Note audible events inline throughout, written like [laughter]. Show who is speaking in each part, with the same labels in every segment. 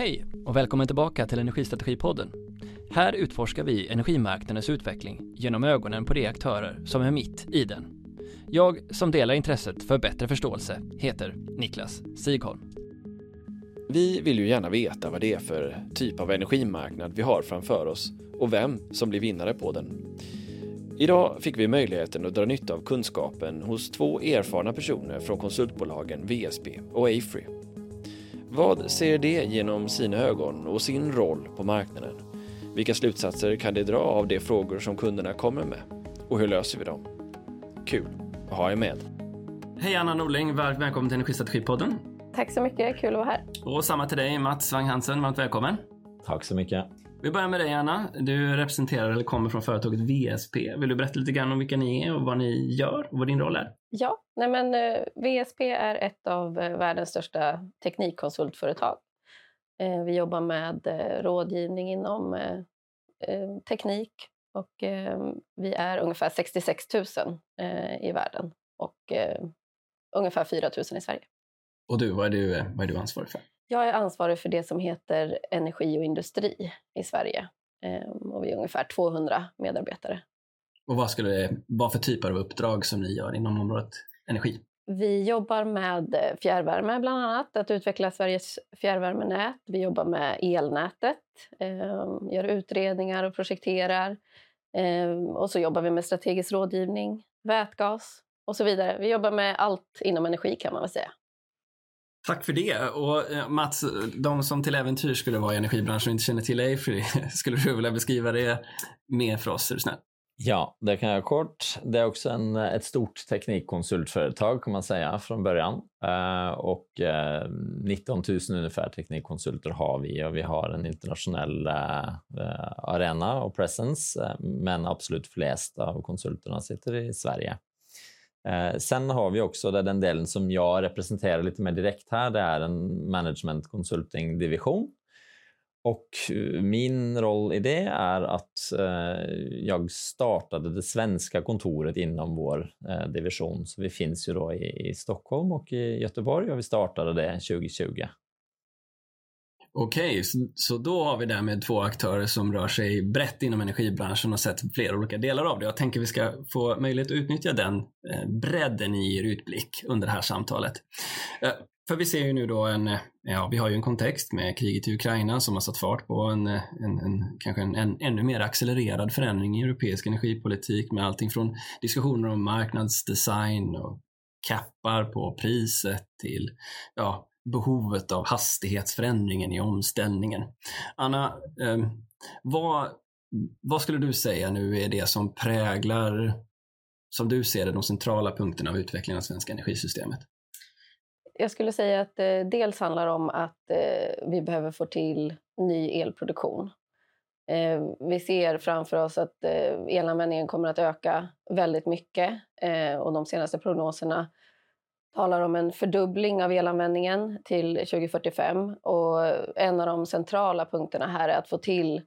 Speaker 1: Hej och välkommen tillbaka till Energistrategipodden. Här utforskar vi energimarknadens utveckling genom ögonen på de aktörer som är mitt i den. Jag som delar intresset för bättre förståelse heter Niklas Sigholm.
Speaker 2: Vi vill ju gärna veta vad det är för typ av energimarknad vi har framför oss och vem som blir vinnare på den. Idag fick vi möjligheten att dra nytta av kunskapen hos två erfarna personer från konsultbolagen VSB och Afry. Vad ser de genom sina ögon och sin roll på marknaden? Vilka slutsatser kan de dra av de frågor som kunderna kommer med? Och hur löser vi dem? Kul att ha er med.
Speaker 1: Hej Anna Norling, varmt välkommen till Energistrategipodden.
Speaker 3: Tack så mycket, kul att vara här.
Speaker 1: Och samma till dig Mats Wang Hansen, varmt välkommen.
Speaker 4: Tack så mycket.
Speaker 1: Vi börjar med dig Anna. Du representerar eller kommer från företaget VSP. Vill du berätta lite grann om vilka ni är och vad ni gör och vad din roll är?
Speaker 3: Ja, nej men eh, VSP är ett av eh, världens största teknikkonsultföretag. Eh, vi jobbar med rådgivning inom teknik och vi är ungefär 66 000 i världen och ungefär 4 000 i Sverige.
Speaker 1: Och du, vad är du, vad är du ansvarig för?
Speaker 3: Jag är ansvarig för det som heter energi och industri i Sverige. Ehm, och vi är ungefär 200 medarbetare.
Speaker 1: Och vad skulle det vara för typer av uppdrag som ni gör inom området energi?
Speaker 3: Vi jobbar med eh, fjärrvärme bland annat, att utveckla Sveriges fjärrvärmenät. Vi jobbar med elnätet, ehm, gör utredningar och projekterar. Ehm, och så jobbar vi med strategisk rådgivning, vätgas och så vidare. Vi jobbar med allt inom energi kan man väl säga.
Speaker 1: Tack för det. Och eh, Mats, de som till äventyr skulle vara i energibranschen och inte känner till Afry, [laughs] skulle du vilja beskriva det mer för oss? Är du snäll?
Speaker 4: Ja, det kan jag kort. Det är också en, ett stort teknikkonsultföretag kan man säga från början. Eh, och eh, 19 000 ungefär teknikkonsulter har vi och vi har en internationell eh, eh arena och presence. Eh, men absolut flest av konsulterna sitter i Sverige. Eh, sen har vi också det den delen som jag representerar lite mer direkt här. Det är en management consulting division. Och eh, min roll i det är att eh, jag startade det svenska kontoret inom vår eh, division. Så vi finns ju då i, i Stockholm och i Göteborg och vi startade det 2020.
Speaker 1: Okej, så, då har vi därmed två aktörer som rör sig brett inom energibranschen och sett flera olika delar av det. Jag tänker vi ska få möjlighet att utnyttja den eh, bredden i er utblick under det här samtalet. Eh, för vi ser ju nu då en, eh, ja vi har ju en kontext med kriget i Ukraina som har satt fart på en, eh, en, en kanske en, en, ännu mer accelererad förändring i europeisk energipolitik med allting från diskussioner om marknadsdesign och kappar på priset till ja, behovet av hastighetsförändringen i omställningen. Anna, eh, vad, vad skulle du säga nu är det som präglar, som du ser det, de centrala punkterna av utvecklingen av svenska energisystemet?
Speaker 3: Jag skulle säga att det dels handlar om att eh, vi behöver få till ny elproduktion. Ehm, vi ser framför oss att eh, elanvändningen kommer att öka väldigt mycket och de senaste prognoserna talar om en fördubbling av elanvändningen till 2045 och en av de centrala punkterna här är att få till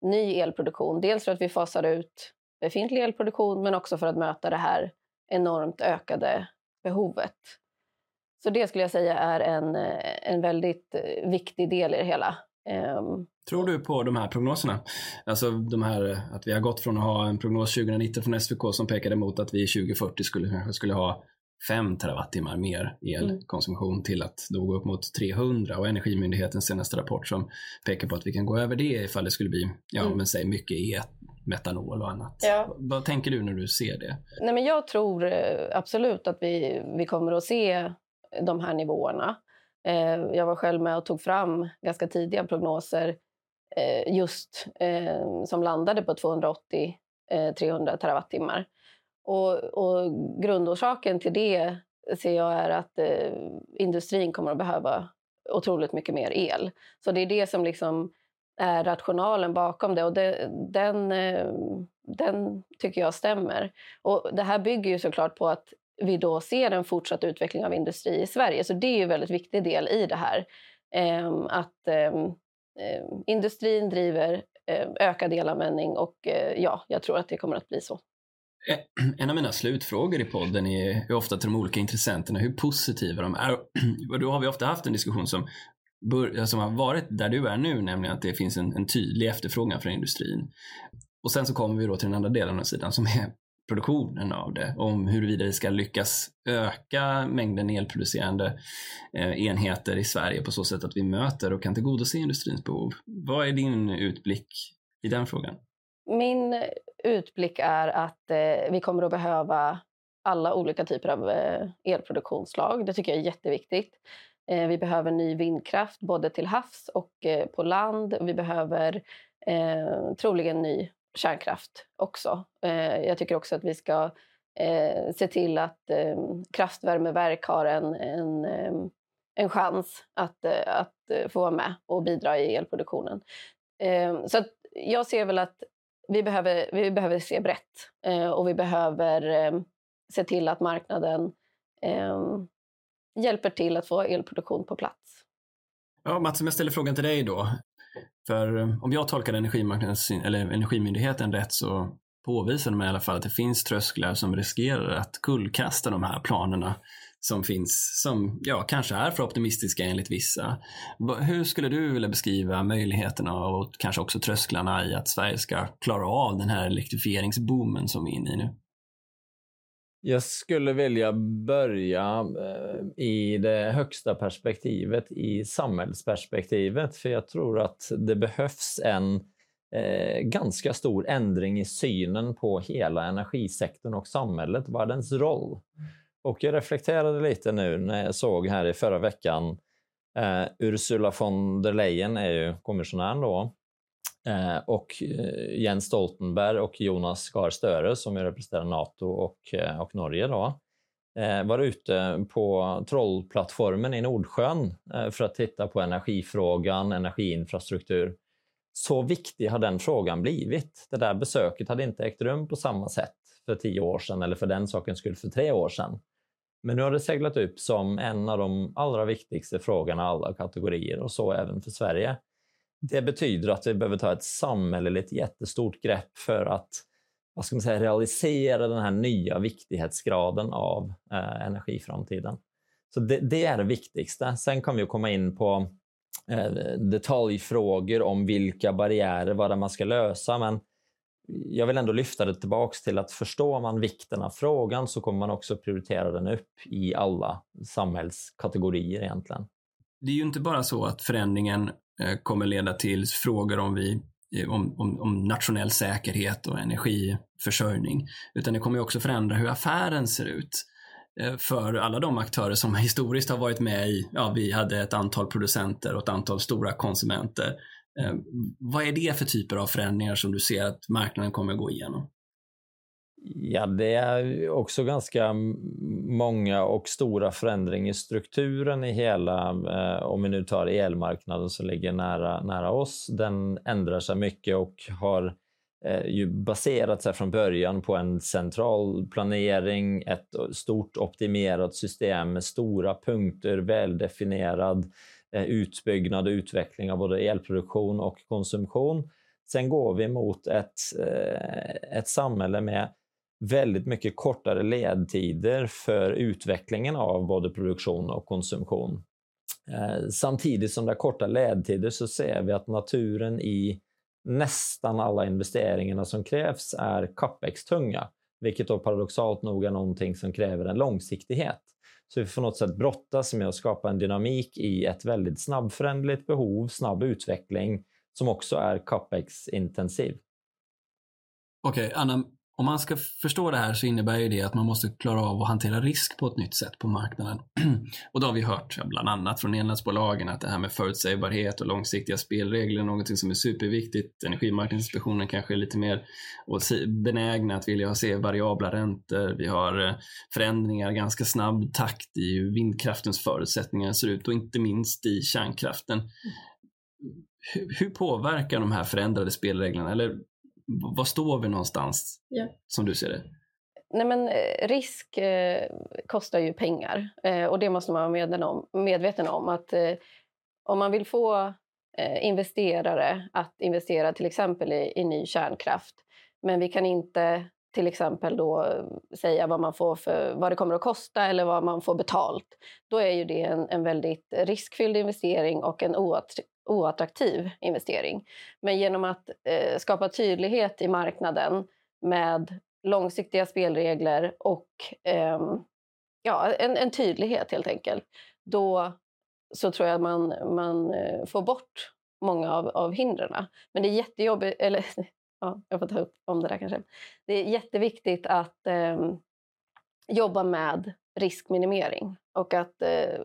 Speaker 3: ny elproduktion. Dels för att vi fasar ut befintlig elproduktion men också för att möta det här enormt ökade behovet. Så det skulle jag säga är en, en väldigt viktig del i det hela. Um,
Speaker 1: Tror du på de här prognoserna? Alltså de här att vi har gått från att ha en prognos 2019 från SVK som pekade mot att vi 2040 skulle, skulle ha 5 terawattimmar mer elkonsumtion mm. till att då gå upp mot 300 och Energimyndighetens senaste rapport som pekar på att vi kan gå över det ifall det skulle bli, ja mm. men säg mycket e metanol och annat. Ja. Vad tänker du när du ser det?
Speaker 3: Nej, men jag tror eh, absolut att vi, vi kommer att se de här nivåerna. Eh, jag var själv med och tog fram ganska tidiga prognoser eh, just eh, som landade på 280 300 eh, terawattimmar. Och, och grundorsaken till det ser jag är att eh, industrin kommer att behöva otroligt mycket mer el. Så det är det som liksom är rationalen bakom det och det, den, eh, den tycker jag stämmer. Och det här bygger ju såklart på att vi då ser en fortsatt utveckling av industri i Sverige. Så det är ju en väldigt viktig del i det här. Eh, att eh, industrin driver eh, ökad elanvändning och eh, ja, jag tror att det kommer att bli så.
Speaker 1: Eh, [clears throat] en av mina slutfrågor i podden är hur ofta till de olika intressenterna hur positiva de är. [clears throat] Och då har vi ofta haft en diskussion som som har varit där du är nu, nämligen att det finns en, en tydlig efterfrågan från industrin. Och sen så kommer vi då till den andra delen av sidan som är produktionen av det, om huruvida vi ska lyckas öka mängden elproducerande eh, enheter i Sverige på så sätt att vi möter och kan tillgodose industrins behov. Vad är din utblick i den frågan?
Speaker 3: Min utblick är att eh, vi kommer att behöva alla olika typer av eh, elproduktionsslag. Det tycker jag är jätteviktigt. Vi behöver ny vindkraft både till havs och på land. Vi behöver eh, troligen ny kärnkraft också. Eh, jag tycker också att vi ska eh, se till att eh, kraftvärmeverk har en, en, eh, en chans att, eh, att eh, få vara med och bidra i elproduktionen. så jag ser väl att vi behöver, vi behöver se brett och vi behöver se till att marknaden hjälper till att få elproduktion på plats.
Speaker 1: Ja, Mats, om jag ställer frågan till dig då. För eh, om jag tolkar energimarknadens, eller Energimyndigheten rätt så påvisar de i alla fall att det finns trösklar som riskerar att kullkasta de här planerna som finns, som ja, kanske är för optimistiska enligt vissa. Hur skulle du vilja beskriva möjligheterna och kanske också trösklarna i att Sverige ska klara av den här elektrifieringsboomen som vi är inne i nu?
Speaker 4: Jag skulle vilja börja eh, i det högsta perspektivet, i samhällsperspektivet, för jag tror att det behövs en eh, ganska stor ändring i synen på hela energisektorn och samhället, vad är dens roll? Och jag reflekterade lite nu när jag såg här i förra veckan eh, Ursula von der Leyen är ju kommissionären då Eh, och eh, Jens Stoltenberg och Jonas Gahr Støre, som representerar Nato och, eh, och Norge, då, var ute på Trollplattformen i Nordsjön för att titta på energifrågan, energiinfrastruktur. Så viktig har den frågan blivit. Det där besöket hade inte ägt rum på samma sätt för tio år sedan eller för den sakens skull för tre år sedan. Men nu har det seglat upp som en av de allra viktigaste frågorna i alla kategorier och så även för Sverige. Det betyder att vi behöver ta ett samhälleligt jättestort grepp för att vad ska man säga, realisera den här nya viktighetsgraden av eh, energiframtiden. Så det, det, är det viktigaste. Sen kan vi komma in på eh, detaljfrågor om vilka barriärer, vad det man ska lösa, men jag vill ändå lyfta det tillbaks till att förstår man vikten av frågan så kommer man också prioritera den upp i alla samhällskategorier egentligen.
Speaker 1: Det är ju inte bara så att förändringen Eh, kommer leda till frågor om, vi, eh, om, om, om, nationell säkerhet och energiförsörjning. Utan det kommer också förändra hur affären ser ut eh, för alla de aktörer som historiskt har varit med i, ja vi hade ett antal producenter och ett antal stora konsumenter. Vad är det för typer av förändringar som du ser att marknaden kommer gå igenom?
Speaker 4: Ja, det är också ganska många och stora förändringar i strukturen i hela, eh, om vi nu tar elmarknaden som ligger nära, nära oss, den ändrar sig mycket och har eh, ju baserat sig från början på en central planering, ett stort optimerat system med stora punkter, väldefinierad eh, utbyggnad och utveckling av både elproduktion och konsumtion. Sen går vi mot ett, eh, ett samhälle med väldigt mycket kortare ledtider för utvecklingen av både produktion och konsumtion. Eh, samtidigt som det är korta ledtider så ser vi att naturen i nästan alla investeringarna som krävs är capex-tunga, vilket då paradoxalt nog är någonting som kräver en långsiktighet. Så vi får något sätt brottas med att skapa en dynamik i ett väldigt snabbförändligt behov, snabb utveckling som också är capex-intensiv.
Speaker 1: Okej, okay, Anna, om man ska förstå det här så innebär ju det att man måste klara av att hantera risk på ett nytt sätt på marknaden. [clears throat] och då har vi hört bland annat från elnätsbolagen att det här med förutsägbarhet och långsiktiga spelregler är någonting som är superviktigt. Energimarknadsinspektionen kanske är lite mer benägna att vilja se variabla räntor. Vi har eh, förändringar i ganska snabb takt i hur vindkraftens förutsättningar ser ut och inte minst i kärnkraften. Hur påverkar de här förändrade spelreglerna, eller var står vi någonstans ja. som du ser det?
Speaker 3: Nej, men, eh, risk eh, kostar ju pengar eh, och det måste man vara medveten om. Medveten om att eh, om man vill få eh, investerare att investera till exempel i, i, ny kärnkraft men vi kan inte till exempel då säga vad, man får för, vad det kommer att kosta eller vad man får betalt, då är ju det en, en väldigt riskfylld investering och en oattraktiv investering. Men genom att eh, skapa tydlighet i marknaden med långsiktiga spelregler och eh, ja, en, en, tydlighet helt enkelt, då så tror jag att man, man eh, får bort många av, av hindren. Men det är jättejobbigt, eller [laughs] ja, jag får ta upp om det där kanske. Det är jätteviktigt att eh, jobba med riskminimering och att, eh,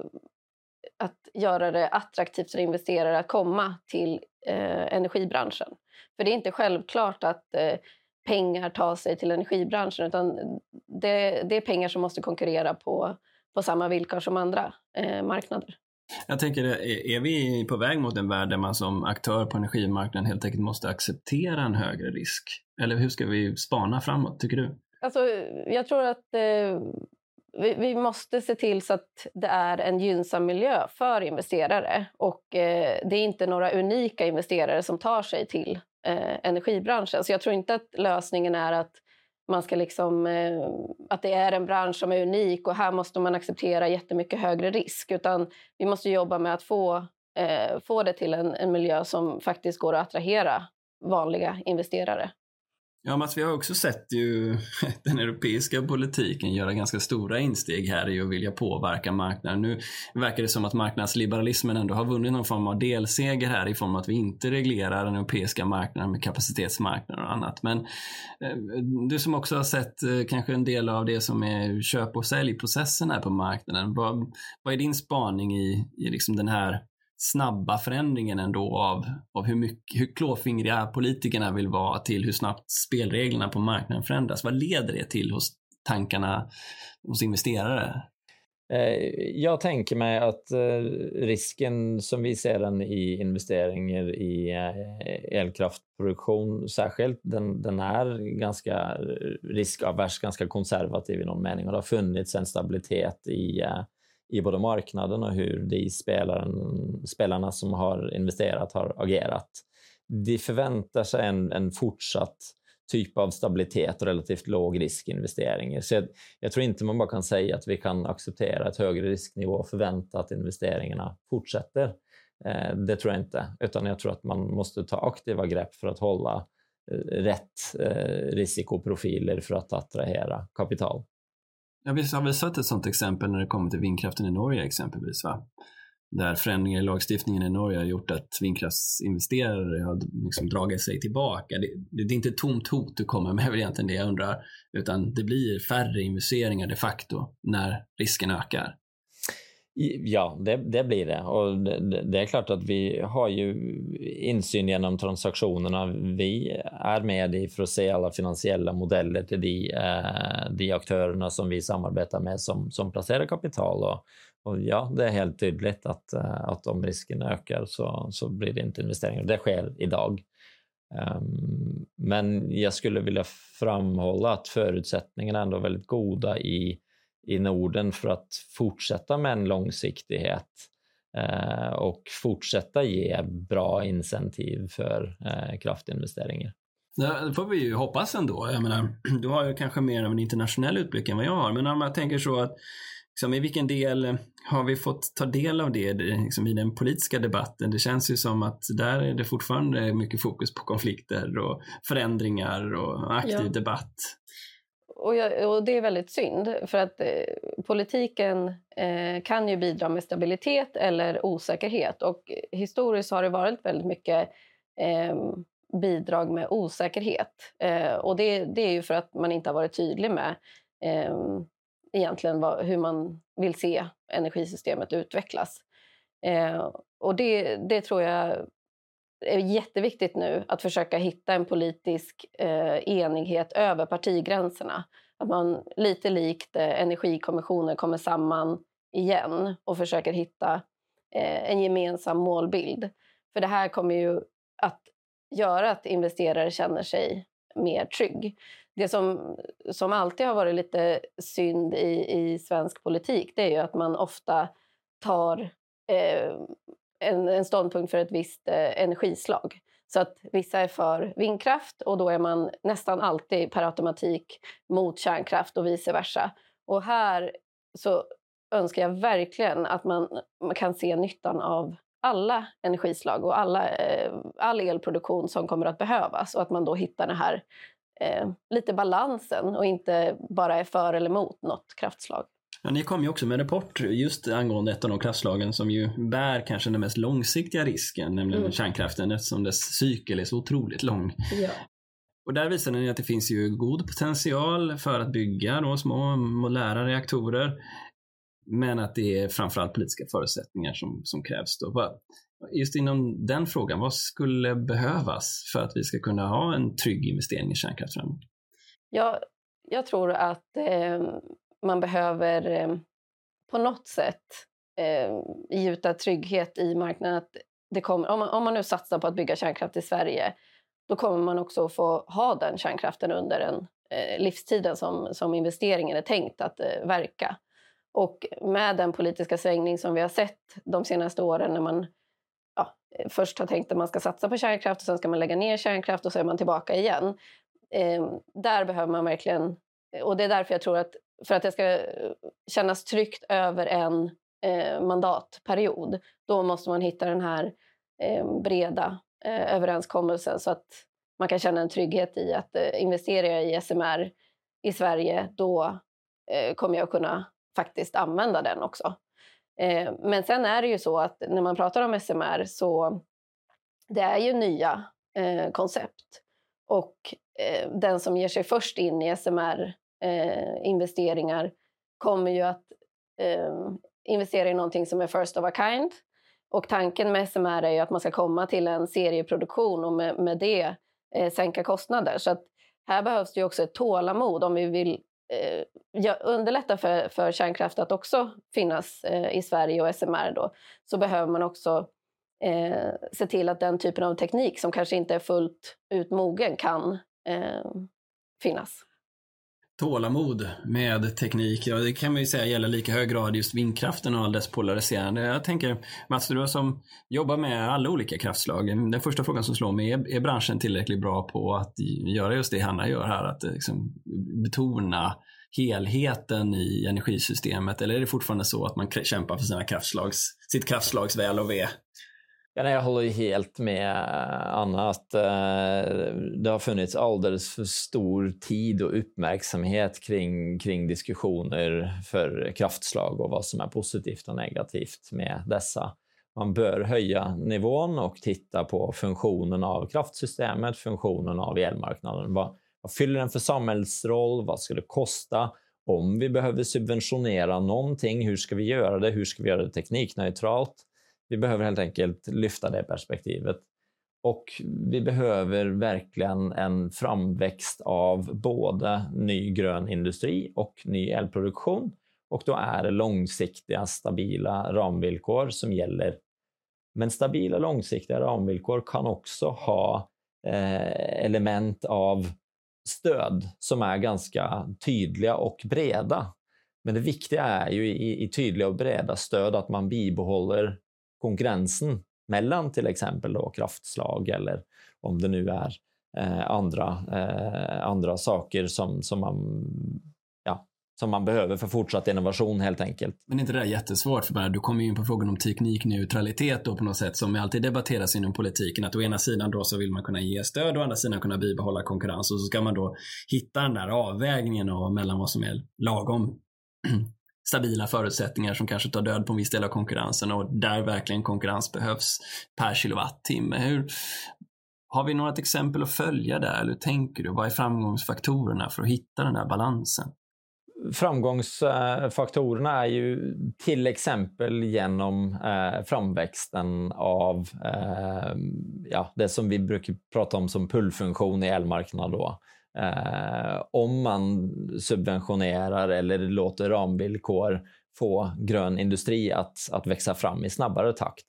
Speaker 3: att göra det attraktivt för investerare att komma till eh, energibranschen. För det är inte självklart att eh, pengar tar sig till energibranschen utan det, det, är pengar som måste konkurrera på, på samma villkor som andra eh, marknader.
Speaker 1: Jag tänker, är vi på väg mot en värld där man som aktör på energimarknaden helt enkelt måste acceptera en högre risk? Eller hur ska vi spana framåt, tycker du?
Speaker 3: Alltså, jag tror att eh, vi, vi, måste se till så att det är en gynnsam miljö för investerare. Och eh, det är inte några unika investerare som tar sig till eh, energibranschen. Så jag tror inte att lösningen är att man ska liksom, eh, att det är en bransch som är unik och här måste man acceptera jättemycket högre risk. Utan vi måste jobba med att få, eh, få det till en, en miljö som faktiskt går att attrahera vanliga investerare.
Speaker 1: Ja, Mats, vi har också sett ju [laughs] den europeiska politiken göra ganska stora insteg här i att vilja påverka marknaden. Nu verkar det som att marknadsliberalismen ändå har vunnit någon form av delseger här i form av att vi inte reglerar den europeiska marknaden med kapacitetsmarknader och annat. Men eh, du som också har sett eh, kanske en del av det som är köp och säljprocessen här på marknaden. Vad, vad är din spaning i, i liksom den här snabba förändringen ändå av, av hur, mycket, hur klåfingriga politikerna vill vara till hur snabbt spelreglerna på marknaden förändras. Vad leder det till hos tankarna hos investerare?
Speaker 4: Eh, jag tänker mig att eh, risken som vi ser den i investeringar i eh, elkraftproduktion särskilt, den, den är ganska riskavers, ganska konservativ i någon mening och det har funnits en stabilitet i i både marknaden och hur de spelaren, spelarna som har investerat har agerat. De förväntar sig en, en fortsatt typ av stabilitet och relativt låg riskinvesteringar. Så jag, jag, tror inte man bara kan säga att vi kan acceptera ett högre risknivå och förvänta att investeringarna fortsätter. Eh, det tror jag inte, utan jag tror att man måste ta aktiva grepp för att hålla eh, rätt eh, risikoprofiler för att attrahera kapital.
Speaker 1: Ja, visst har vi sett ett sådant exempel när det kommer till vindkraften i Norge exempelvis. Va? Där förändringar i lagstiftningen i Norge har gjort att vindkraftsinvesterare har liksom dragit sig tillbaka. Det, det, det är inte ett tomt hot du kommer med, [laughs] väl egentligen det jag undrar. Utan det blir färre investeringar de facto när risken ökar.
Speaker 4: Ja, det, det, blir det. Och det, det, är klart att vi har ju insyn genom transaktionerna. Vi är med i för att se alla finansiella modeller till de, eh, de aktörerna som vi samarbetar med som, som placerar kapital. Och, och ja, det är helt tydligt att, eh, att om risken ökar så, så blir det inte investeringar. Det sker idag. Ehm, men jag skulle vilja framhålla att förutsättningarna ändå är väldigt goda i i Norden för att fortsätta med en långsiktighet eh, och fortsätta ge bra incentiv för eh, kraftinvesteringar.
Speaker 1: Det får vi ju hoppas ändå. Jag menar, [clears throat] du har ju kanske mer av en internationell utblick än vad jag har, men om jag tänker så att liksom, i vilken del har vi fått ta del av det liksom, i den politiska debatten? Det känns ju som att där är det fortfarande mycket fokus på konflikter och förändringar och aktiv ja. debatt
Speaker 3: och, jag, och, det är väldigt synd, för att eh, politiken eh, kan ju bidra med stabilitet eller osäkerhet. Och historiskt har det varit väldigt mycket eh, bidrag med osäkerhet. Eh, och det, det, är ju för att man inte har varit tydlig med ehm, egentligen vad, hur man vill se energisystemet utvecklas. Eh, och det, det tror jag är jätteviktigt nu att försöka hitta en politisk eh, enighet över partigränserna. Att man lite likt eh, Energikommissionen kommer samman igen och försöker hitta eh, en gemensam målbild. För det här kommer ju att göra att investerare känner sig mer trygg. Det som, som alltid har varit lite synd i, i svensk politik det är ju att man ofta tar eh, en, en ståndpunkt för ett visst eh, energislag. Så att vissa är för vindkraft och då är man nästan alltid per automatik mot kärnkraft och vice versa. Och här så önskar jag verkligen att man, man kan se nyttan av alla energislag och alla, eh, all elproduktion som kommer att behövas och att man då hittar den här eh, lite balansen och inte bara är för eller mot något kraftslag.
Speaker 1: Ja, ni kom ju också med en rapport just angående ett av de kraftslagen som ju bär kanske den mest långsiktiga risken, nämligen mm. kärnkraften eftersom dess cykel är så otroligt lång.
Speaker 3: Ja.
Speaker 1: Och där visar ni att det finns ju god potential för att bygga då små modulära reaktorer. Men att det är framförallt politiska förutsättningar som, som krävs. Då. Just inom den frågan, vad skulle behövas för att vi ska kunna ha en trygg investering i kärnkraft framåt?
Speaker 3: Ja, jag tror att eh, man behöver eh, på något sätt eh, gjuta trygghet i marknaden. Att det kommer, om, man, om man nu satsar på att bygga kärnkraft i Sverige, då kommer man också få ha den kärnkraften under den eh, livstiden som, som investeringen är tänkt att eh, verka. Och med den politiska svängning som vi har sett de senaste åren när man ja, eh, först har tänkt att man ska satsa på kärnkraft och sen ska man lägga ner kärnkraft och så är man tillbaka igen. Eh, där behöver man verkligen... Och det är därför jag tror att för att det ska eh, kännas tryggt över en eh, mandatperiod, då måste man hitta den här eh, breda eh, överenskommelsen så att man kan känna en trygghet i att eh, investerar jag i SMR i Sverige, då eh, kommer jag kunna faktiskt använda den också. Eh, men sen är det ju så att när man pratar om SMR så det är ju nya eh, koncept. Och eh, den som ger sig först in i SMR eh, investeringar kommer ju att ehm, investera i någonting som är first of a kind. Och tanken med SMR är ju att man ska komma till en serieproduktion och med, med det eh, sänka kostnader. Så att här behövs det ju också ett tålamod om vi vill eh, underlätta för, för kärnkraft att också finnas eh, i Sverige och SMR då, så behöver man också eh, se till att den typen av teknik som kanske inte är fullt ut mogen kan eh, finnas.
Speaker 1: Tålamod med teknik, ja, det kan man ju säga gäller lika hög grad just vindkraften och all dess polariserande. Jag tänker, Mats, du som jobbar med alla olika kraftslag. Den första frågan som slår mig, är, är branschen tillräckligt bra på att göra just det Hanna gör här? Att eh, liksom betona helheten i energisystemet? Eller är det fortfarande så att man kämpar för sina kraftslags, sitt kraftslags väl och ve?
Speaker 4: Ja, jag håller helt med Anna att eh, det har funnits alldeles för stor tid och uppmärksamhet kring, kring diskussioner för kraftslag och vad som är positivt och negativt med dessa. Man bör höja nivån och titta på funktionen av kraftsystemet, funktionen av elmarknaden. Vad, vad fyller den för samhällsroll? Vad ska det kosta? Om vi behöver subventionera någonting, hur ska vi göra det? Hur ska vi göra det teknikneutralt? Vi behöver helt enkelt lyfta det perspektivet. Och vi behöver verkligen en framväxt av både ny grön industri och ny elproduktion. Och då är det långsiktiga, stabila ramvillkor som gäller. Men stabila, långsiktiga ramvillkor kan också ha eh, element av stöd som är ganska tydliga och breda. Men det viktiga är ju i, i tydliga och breda stöd att man bibehåller konkurrensen mellan till exempel då kraftslag eller om det nu är eh, andra, eh, andra saker som, som, man, ja, som man behöver för fortsatt innovation helt enkelt.
Speaker 1: Men är inte det där jättesvårt? För du kommer ju in på frågan om teknikneutralitet då på något sätt som alltid debatteras inom politiken. Att å ena sidan då så vill man kunna ge stöd och å andra sidan kunna bibehålla konkurrens och så ska man då hitta den där avvägningen mellan vad som är lagom stabila förutsättningar som kanske tar död på en viss del av konkurrensen och där verkligen konkurrens behövs per kilowattimme. Hur, har vi något exempel att följa där? Eller hur tänker du? Vad är framgångsfaktorerna för att hitta den där balansen?
Speaker 4: Framgångsfaktorerna är ju till exempel genom eh, framväxten av eh, ja, det som vi brukar prata om som pullfunktion i elmarknaden. Då. Eh, om man subventionerar eller låter ramvillkor få grön industri att, att växa fram i snabbare takt,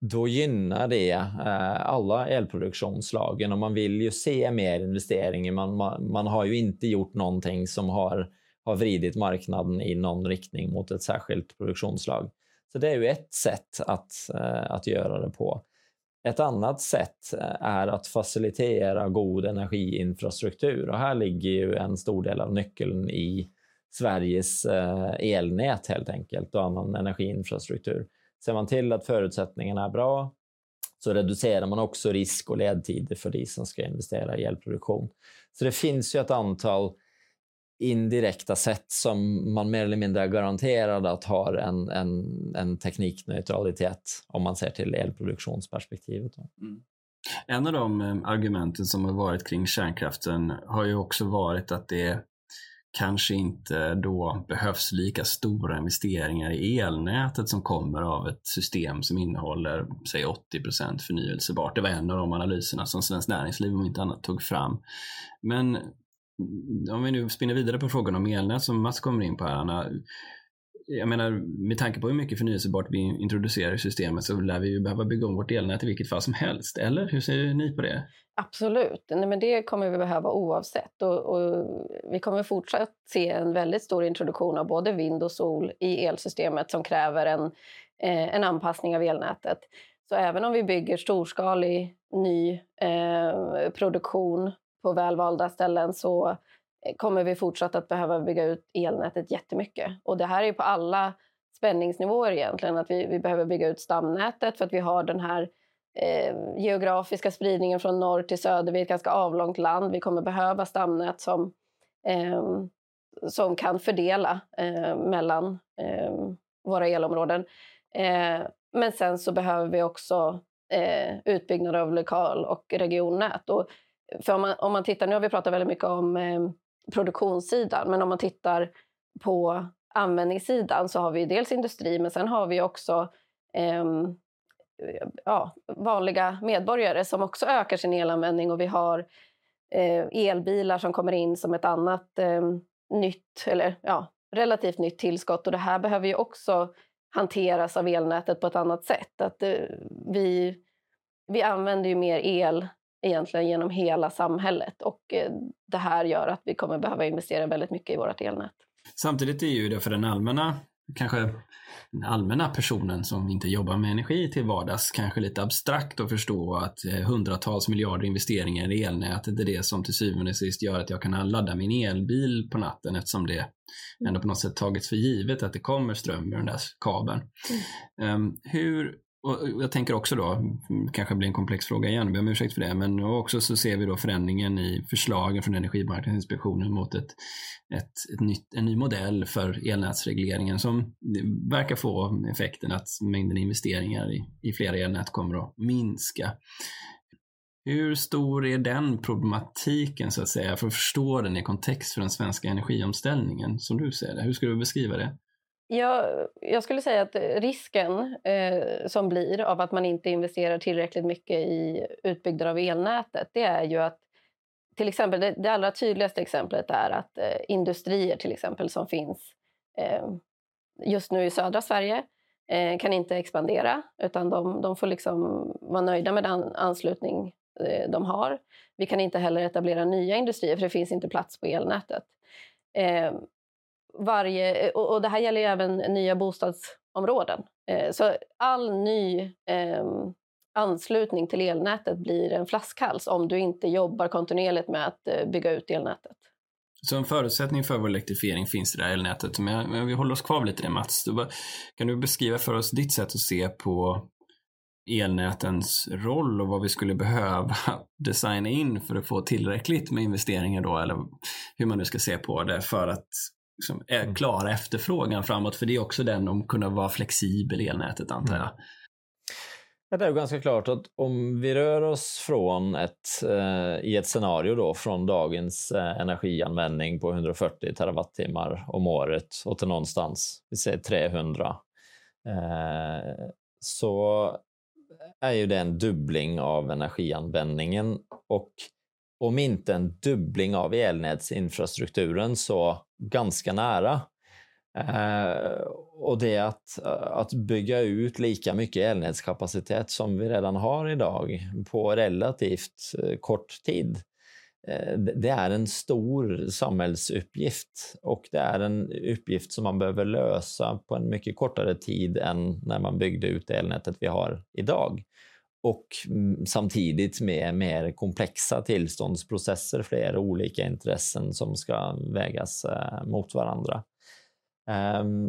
Speaker 4: då gynnar det eh, alla elproduktionsslagen och man vill ju se mer investeringar. Man, man, man, har ju inte gjort någonting som har, har vridit marknaden i någon riktning mot ett särskilt produktionsslag. Så det är ju ett sätt att, eh, att göra det på. Ett annat sätt eh, är att facilitera god energiinfrastruktur och här ligger ju en stor del av nyckeln i Sveriges eh, elnät helt enkelt och annan energiinfrastruktur. Ser man till att förutsättningarna är bra så reducerar man också risk och ledtider för de som ska investera i elproduktion. Så det finns ju ett antal indirekta sätt som man mer eller mindre är garanterad att ha en, en, en teknikneutralitet om man ser till elproduktionsperspektivet. Mm.
Speaker 1: En av de eh, argumenten som har varit kring kärnkraften har ju också varit att det kanske inte då behövs lika stora investeringar i elnätet som kommer av ett system som innehåller, säg 80 förnyelsebart. Det var en av de analyserna som Svenskt Näringsliv om inte annat tog fram. Men Mm, om vi nu spinner vidare på frågan om elnät som Mats kommer in på här, Anna. Jag menar, med tanke på hur mycket förnyelsebart vi introducerar i systemet så lär vi ju behöva bygga om vårt elnät i vilket fall som helst. Eller hur ser ni på det?
Speaker 3: Absolut, Nej, men det kommer vi behöva oavsett. Och, och, vi kommer fortsatt se en väldigt stor introduktion av både vind och sol i elsystemet som kräver en, eh, en anpassning av elnätet. Så även om vi bygger storskalig ny eh, produktion på välvalda ställen så eh, kommer vi fortsatt att behöva bygga ut elnätet jättemycket. Och det här är på alla spänningsnivåer egentligen. Att vi, vi behöver bygga ut stamnätet för att vi har den här eh, geografiska spridningen från norr till söder. Vi är ett ganska avlångt land. Vi kommer behöva stamnät som, eh, som kan fördela eh, mellan eh, våra elområden. Eh, men sen så behöver vi också eh, utbyggnad av lokal och regionnät. Och för om man, om man tittar, nu har vi pratat väldigt mycket om eh, produktionssidan, men om man tittar på användningssidan så har vi dels industri, men sen har vi också eh, ja, vanliga medborgare som också ökar sin elanvändning och vi har eh, elbilar som kommer in som ett annat eh, nytt, eller ja, relativt nytt tillskott och det här behöver ju också hanteras av elnätet på ett annat sätt. Att eh, vi, vi använder ju mer el egentligen genom hela samhället och eh, det här gör att vi kommer behöva investera väldigt mycket i vårt elnät.
Speaker 1: Samtidigt är ju det för den allmänna, kanske den allmänna personen som inte jobbar med energi till vardags kanske lite abstrakt att förstå att eh, hundratals miljarder investeringar i elnätet är det som till syvende och sist gör att jag kan ladda min elbil på natten eftersom det ändå på något sätt tagits för givet att det kommer ström ur den där kabeln. Mm. Um, hur och jag tänker också då, mm, kanske blir en komplex fråga igen, ber om ursäkt för det, men också så ser vi då förändringen i förslagen från Energimarknadsinspektionen mot ett, ett, ett nytt, en ny modell för elnätsregleringen som verkar få effekten att mängden investeringar i, i flera elnät kommer att minska. Hur stor är den problematiken så att säga, för att förstå den i kontext för den svenska energiomställningen som du ser det? Hur skulle du beskriva det?
Speaker 3: Jag, jag skulle säga att eh, risken eh, som blir av att man inte investerar tillräckligt mycket i utbyggnad av elnätet det är ju att till exempel, det, det allra tydligaste exemplet är att eh, industrier till exempel som finns eh, just nu i södra Sverige eh, kan inte expandera utan de, de får liksom vara nöjda med den anslutning eh, de har. Vi kan inte heller etablera nya industrier för det finns inte plats på elnätet. Eh, varje, och, och det här gäller även nya bostadsområden. Eh, så all ny eh, anslutning till elnätet blir en flaskhals om du inte jobbar kontinuerligt med att eh, bygga ut elnätet.
Speaker 1: Så en förutsättning för vår elektrifiering finns i det här elnätet. Men vi håller oss kvar lite det Mats. Kan du beskriva för oss ditt sätt att se på elnätens roll och vad vi skulle behöva [laughs] designa in för att få tillräckligt med investeringar då, eller hur man nu ska se på det för att liksom, mm. klara efterfrågan framåt. För det är också den om kunna vara flexibel i elnätet antar jag. Mm.
Speaker 4: Ja, det är ganska klart att om vi rör oss från ett, eh, i ett scenario då, från dagens eh, energianvändning på 140 terawattimmar om året och till någonstans, vi säger 300, eh, så är ju det en dubbling av energianvändningen och om inte en dubbling av elnätsinfrastrukturen så ganska nära. Eh, och det att, eh, att bygga ut lika mycket elnätskapacitet som vi redan har idag på relativt eh, kort tid. Eh, det är en stor samhällsuppgift och det är en uppgift som man behöver lösa på en mycket kortare tid än när man byggde ut elnätet vi har idag och samtidigt med mer komplexa tillståndsprocesser, flera olika intressen som ska vägas eh, mot varandra. Ehm,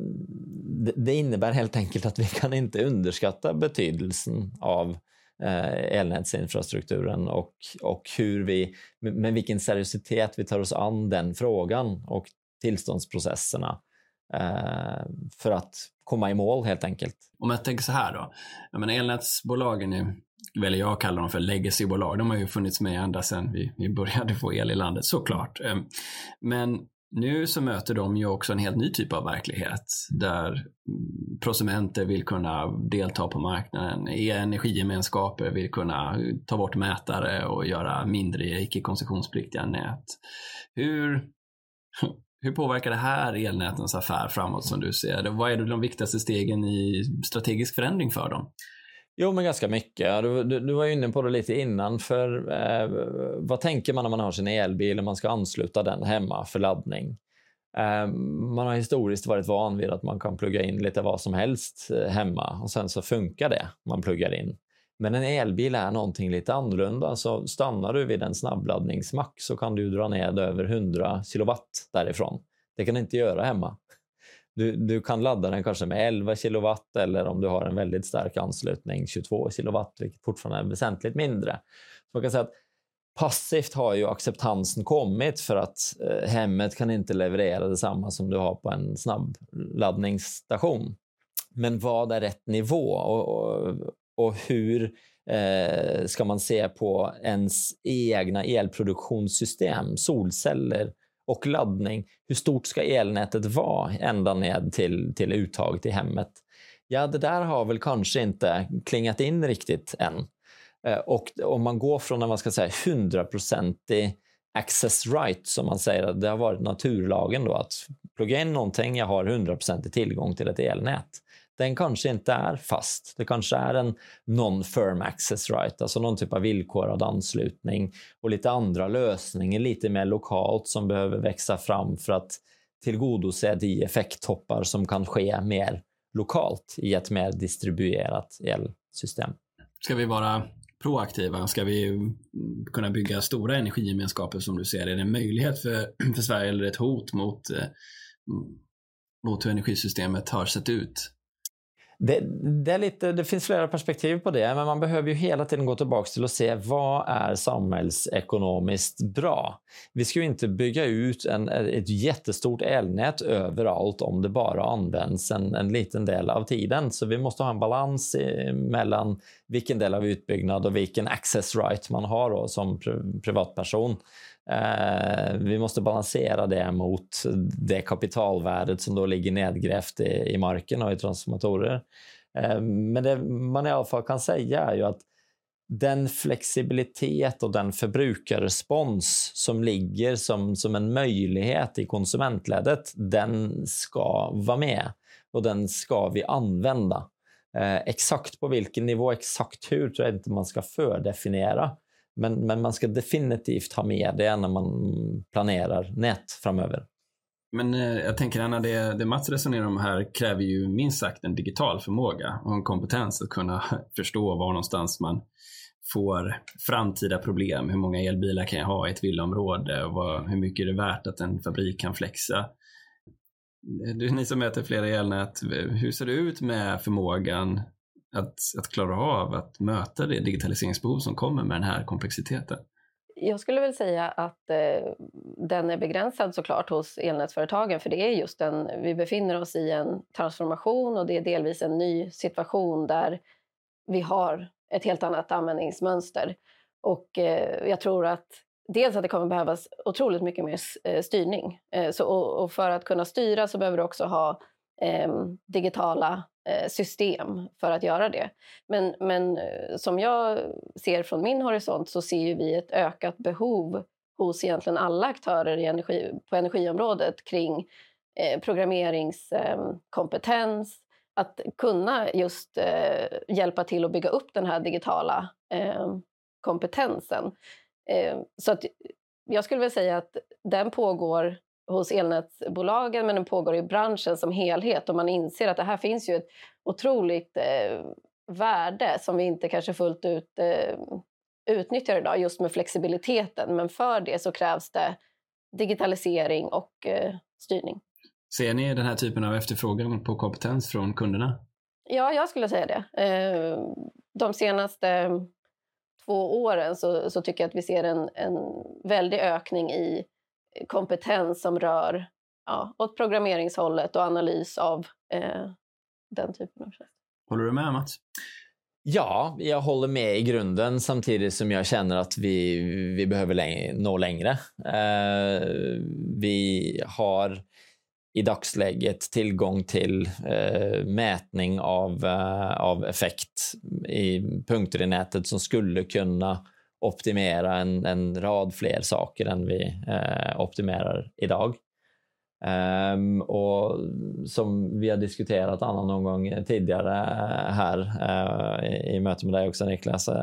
Speaker 4: det innebär helt enkelt att vi kan inte underskatta betydelsen av eh, elnätsinfrastrukturen och, och hur vi, med vilken seriositet vi tar oss an den frågan och tillståndsprocesserna eh, för att komma i mål helt enkelt.
Speaker 1: Om jag tänker så här då. Jag menar, elnätsbolagen är, väljer jag att kalla dem för legacybolag. De har ju funnits med ända sedan vi, vi började få el i landet såklart. Ehm, men nu så möter de ju också en helt ny typ av verklighet där prosumenter vill kunna delta på marknaden, energigemenskaper vill kunna ta bort mätare och göra mindre icke-koncessionspliktiga nät. Hur, hur påverkar det här elnätens affär framåt som du ser det? Vad är de viktigaste stegen i strategisk förändring för dem?
Speaker 4: Jo, men ganska mycket. Du, du, du var inne på det lite innan. För eh, Vad tänker man när man har sin elbil och man ska ansluta den hemma för laddning? Eh, man har historiskt varit van vid att man kan plugga in lite vad som helst eh, hemma och sen så funkar det. Man pluggar in. Men en elbil är någonting lite annorlunda. Så stannar du vid en snabbladdningsmack så kan du dra ner över 100 kilowatt därifrån. Det kan du inte göra hemma. Du, du kan ladda den kanske med 11 kilowatt eller om du har en väldigt stark anslutning 22 kilowatt, vilket fortfarande är väsentligt mindre. Så man kan säga att passivt har ju acceptansen kommit för att eh, hemmet kan inte leverera detsamma som du har på en snabbladdningsstation. Men vad är rätt nivå och, och, och hur eh, ska man se på ens egna elproduktionssystem, solceller och laddning. Hur stort ska elnätet vara ända ned till, till uttaget i hemmet? Ja, det där har väl kanske inte klingat in riktigt än. Eh, och om man går från en man ska säga 100-procentig access right, som man säger, det har varit naturlagen då, att plugga in någonting, jag har 100% tillgång till ett elnät den kanske inte är fast. Det kanske är en non-firm access right, alltså någon typ av villkorad anslutning och lite andra lösningar lite mer lokalt som behöver växa fram för att tillgodose de effekttoppar som kan ske mer lokalt i ett mer distribuerat elsystem.
Speaker 1: Ska vi vara proaktiva? Ska vi kunna bygga stora energigemenskaper som du ser? Är det en möjlighet för, för Sverige eller ett hot mot, eh, mot hur energisystemet har sett ut
Speaker 4: det, det, är lite, det finns flera perspektiv på det, men man behöver ju hela tiden gå tillbaka till att se vad är samhällsekonomiskt bra? Vi ska ju inte bygga ut en, ett jättestort elnät överallt om det bara används en, en liten del av tiden. Så vi måste ha en balans i, mellan vilken del av utbyggnad och vilken access right man har då, som privatperson. Eh, vi måste balansera det mot det kapitalvärdet som då ligger nedgrävt i, i marken och i transformatorer. Eh, men det man i alla fall kan säga är ju att den flexibilitet och den förbrukarrespons som ligger som, som en möjlighet i konsumentledet, den ska vara med och den ska vi använda. Eh, exakt på vilken nivå, exakt hur, tror jag inte man ska fördefiniera. Men, men man ska definitivt ha med det när man planerar nät framöver.
Speaker 1: Men eh, jag tänker Anna, det, det Mats resonerar om här kräver ju minst sagt en digital förmåga och en kompetens att kunna [laughs] förstå var någonstans man får framtida problem. Hur många elbilar kan jag ha i ett villaområde? Och vad, hur mycket är det värt att en fabrik kan flexa? Du, ni som möter flera elnät, hur ser det ut med förmågan att, att klara av att möta det digitaliseringsbehov som kommer med den här komplexiteten?
Speaker 3: Jag skulle väl säga att eh, den är begränsad såklart hos elnätsföretagen för det är just en, vi befinner oss i en transformation och det är delvis en ny situation där vi har ett helt annat användningsmönster. Och eh, jag tror att dels att det kommer behövas otroligt mycket mer eh, styrning. Eh, så, och, och, för att kunna styra så behöver du också ha eh, digitala Eh, system för att göra det. Men, men eh, som jag ser från min horisont så ser vi ett ökat behov hos egentligen alla aktörer i energi, på energiområdet kring eh, programmeringskompetens, ehm, eh, att kunna just eh, hjälpa till att bygga upp den här digitala eh, kompetensen. Ehm, så att jag skulle vilja säga att den pågår hos elnätsbolagen men den pågår i branschen som helhet och man inser att det här finns ju ett otroligt eh, värde som vi inte kanske fullt ut eh, utnyttjar idag just med flexibiliteten. Men för det så krävs det digitalisering och eh, styrning.
Speaker 1: Ser ni den här typen av efterfrågan på kompetens från kunderna?
Speaker 3: Ja, jag skulle säga det. Eh, de senaste två åren så, så tycker jag att vi ser en, en väldig ökning i kompetens som rör ja, åt programmeringshållet och analys av eh, den typen av tjänster.
Speaker 1: Håller du med Mats?
Speaker 4: Ja, jag håller med i grunden samtidigt som jag känner att vi, vi behöver läng nå längre. Eh, vi har i dagsläget tillgång till eh, mätning av, eh, av effekt i punkter i nätet som skulle kunna optimera en, en rad fler saker än vi eh, optimerar idag. Um, och som vi har diskuterat Anna någon gång tidigare eh, här uh, i, i möte med dig också Niklas, uh,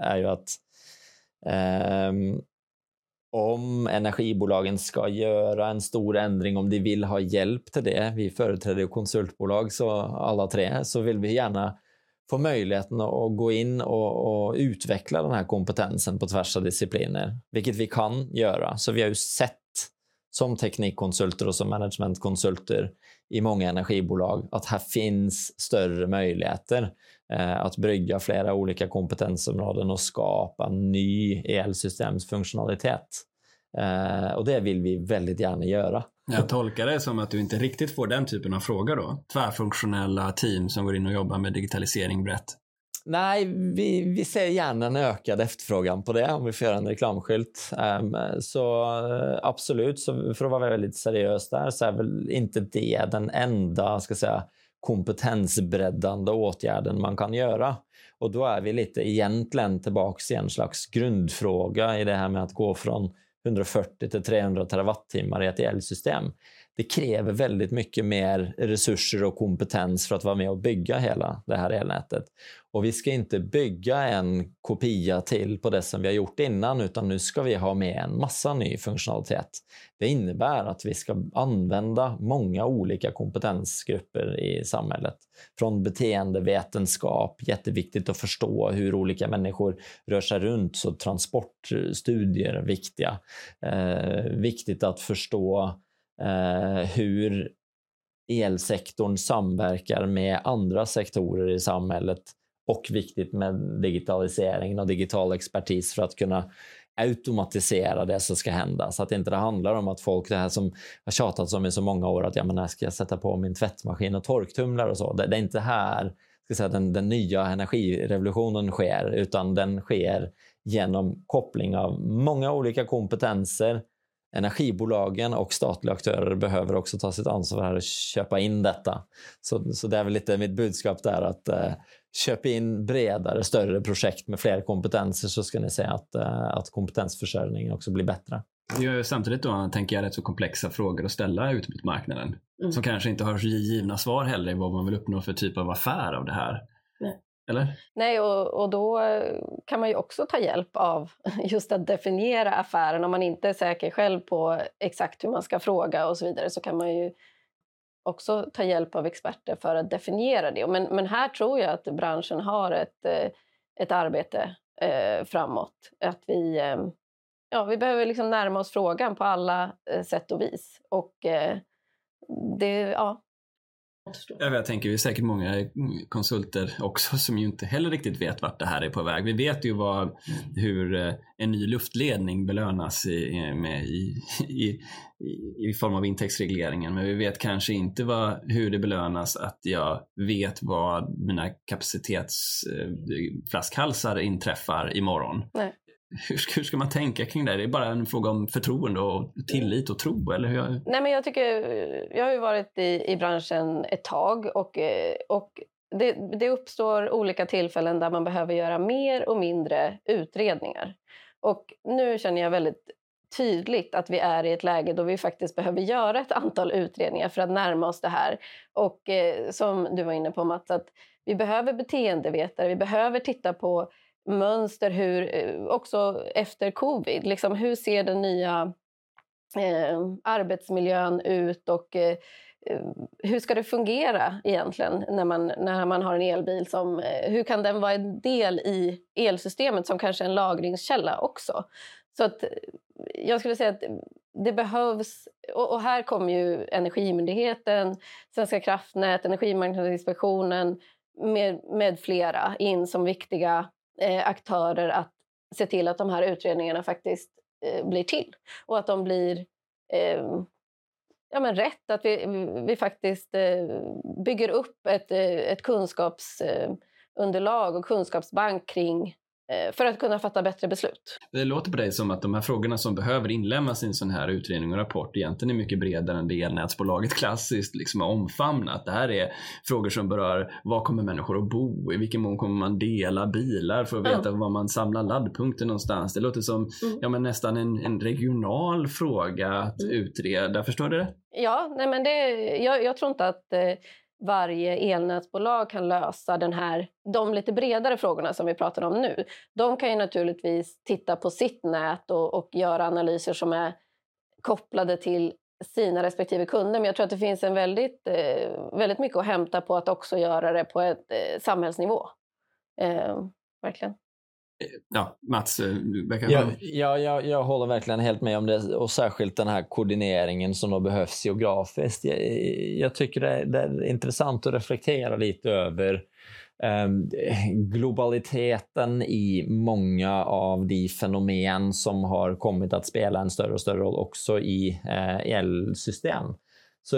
Speaker 4: är ju att um, om energibolagen ska göra en stor ändring, om de vill ha hjälp till det, vi företräder ju konsultbolag så alla tre, så vill vi gärna få möjligheten att gå in och, och, utveckla den här kompetensen på tvärs av discipliner, vilket vi kan göra. Så vi har ju sett som teknikkonsulter och som managementkonsulter i många energibolag att här finns större möjligheter eh, att brygga flera olika kompetensområden och skapa ny elsystemsfunktionalitet. Eh, och det vill vi väldigt gärna göra.
Speaker 1: Jag tolkar det som att du inte riktigt får den typen av frågor då? Tvärfunktionella team som går in och jobbar med digitalisering brett?
Speaker 4: Nej, vi, vi ser gärna en ökad efterfrågan på det om vi får göra en reklamskylt. Um, så uh, absolut, så för att vara väldigt seriös där så är väl inte det den enda ska säga, kompetensbreddande åtgärden man kan göra. Och då är vi lite egentligen tillbaka i en slags grundfråga i det här med att gå från 140 till 300 terawattimmar i ett elsystem. Det kräver väldigt mycket mer resurser och kompetens för att vara med och bygga hela det här elnätet. Och vi ska inte bygga en kopia till på det som vi har gjort innan utan nu ska vi ha med en massa ny funktionalitet. Det innebär att vi ska använda många olika kompetensgrupper i samhället. Från beteendevetenskap, jätteviktigt att förstå hur olika människor rör sig runt, så transportstudier är viktiga. Eh, viktigt att förstå eh, hur elsektorn samverkar med andra sektorer i samhället och viktigt med digitaliseringen och digital expertis för att kunna automatisera det som ska hända. Så att det inte handlar om att folk, det här som har tjatats om i så många år, att ja, men när ska jag sätta på min tvättmaskin och torktumlare och så. Det, det är inte här ska säga, den, den nya energirevolutionen sker, utan den sker genom koppling av många olika kompetenser energibolagen och statliga aktörer behöver också ta sitt ansvar och köpa in detta. Så, så det är väl lite mitt budskap där att eh, köp in bredare, större projekt med fler kompetenser så ska ni se att, eh, att kompetensförsörjningen också blir bättre.
Speaker 1: Det är samtidigt då, tänker jag, rätt så komplexa frågor att ställa ute på marknaden. Mm. Som kanske inte har givna svar heller i vad man vill uppnå för typ av affär av det här. Nej. Eller?
Speaker 3: Nej, och, och då kan man ju också ta hjälp av [laughs] just att definiera affären. Om man inte är säker själv på exakt hur man ska fråga och så vidare så kan man ju också ta hjälp av experter för att definiera det. Men, men här tror jag att branschen har ett, eh, ett arbete eh, framåt. Att vi, eh, ja, vi behöver liksom närma oss frågan på alla eh, sätt och vis. Och eh, det, ja,
Speaker 1: jag tänker, vi är säkert många konsulter också [laughs] som ju inte heller riktigt vet vart det här är på väg. Vi vet ju vad, hur eh, en ny luftledning belönas i, med, [laughs] i, i, i form av intäktsregleringen, men vi vet kanske inte vad, hur det belönas att jag vet vad mina kapacitetsflaskhalsar inträffar imorgon. Nej [laughs] hur ska, hur ska man tänka kring det? Det är bara en fråga om förtroende och tillit och tro, eller hur?
Speaker 3: Nej, men jag, tycker, jag har ju varit i, i branschen ett tag och, eh, och det, det uppstår olika tillfällen där man behöver göra mer och mindre utredningar. Och nu känner jag väldigt tydligt att vi är i ett läge då vi faktiskt behöver göra ett antal utredningar för att närma oss det här. Och eh, som du var inne på Mats, att vi behöver beteendevetare, vi behöver titta på mönster hur, eh, också efter covid. Liksom, hur ser den nya eh, arbetsmiljön ut och eh, eh, hur ska det fungera egentligen när man, när man har en elbil? Som, eh, hur kan den vara en del i elsystemet som kanske en lagringskälla också? Så att jag skulle säga att det behövs... Och, här kommer ju Energimyndigheten, Svenska kraftnät, Energimarknadsinspektionen med, med flera in som viktiga eh, aktörer att se till att de här utredningarna faktiskt eh, blir till och att de blir eh, ja, men rätt. Att vi, vi faktiskt eh, bygger upp ett, eh, ett kunskapsunderlag eh, och kunskapsbank kring för att kunna fatta bättre beslut.
Speaker 1: Det låter på dig som att de här frågorna som behöver inlämnas i en sån här utredning och rapport egentligen är mycket bredare än det elnätsbolaget klassiskt liksom har omfamnat. Det här är frågor som berör var kommer människor att bo? I vilken mån kommer man dela bilar för att veta mm. var man samlar laddpunkter någonstans? Det låter som mm. ja, men nästan en, en regional fråga att mm. utreda. Förstår du det?
Speaker 3: Ja, nej men det, jag, jag tror inte att eh, varje elnätsbolag kan lösa den här, de lite bredare frågorna som vi pratar om nu. De kan ju naturligtvis titta på sitt nät och, och göra analyser som är kopplade till sina respektive kunder. Men jag tror att det finns en väldigt, eh, väldigt mycket att hämta på att också göra det på ett eh, samhällsnivå. Eh, verkligen
Speaker 1: ja, Mats,
Speaker 4: eh, ja, ja, jag, jag håller verkligen helt med om det och särskilt den här koordineringen som då behövs geografiskt. Jag, jag tycker det är, det är, intressant att reflektera lite över um, globaliteten i många av de fenomen som har kommit att spela en större och större roll också i uh, elsystem. Så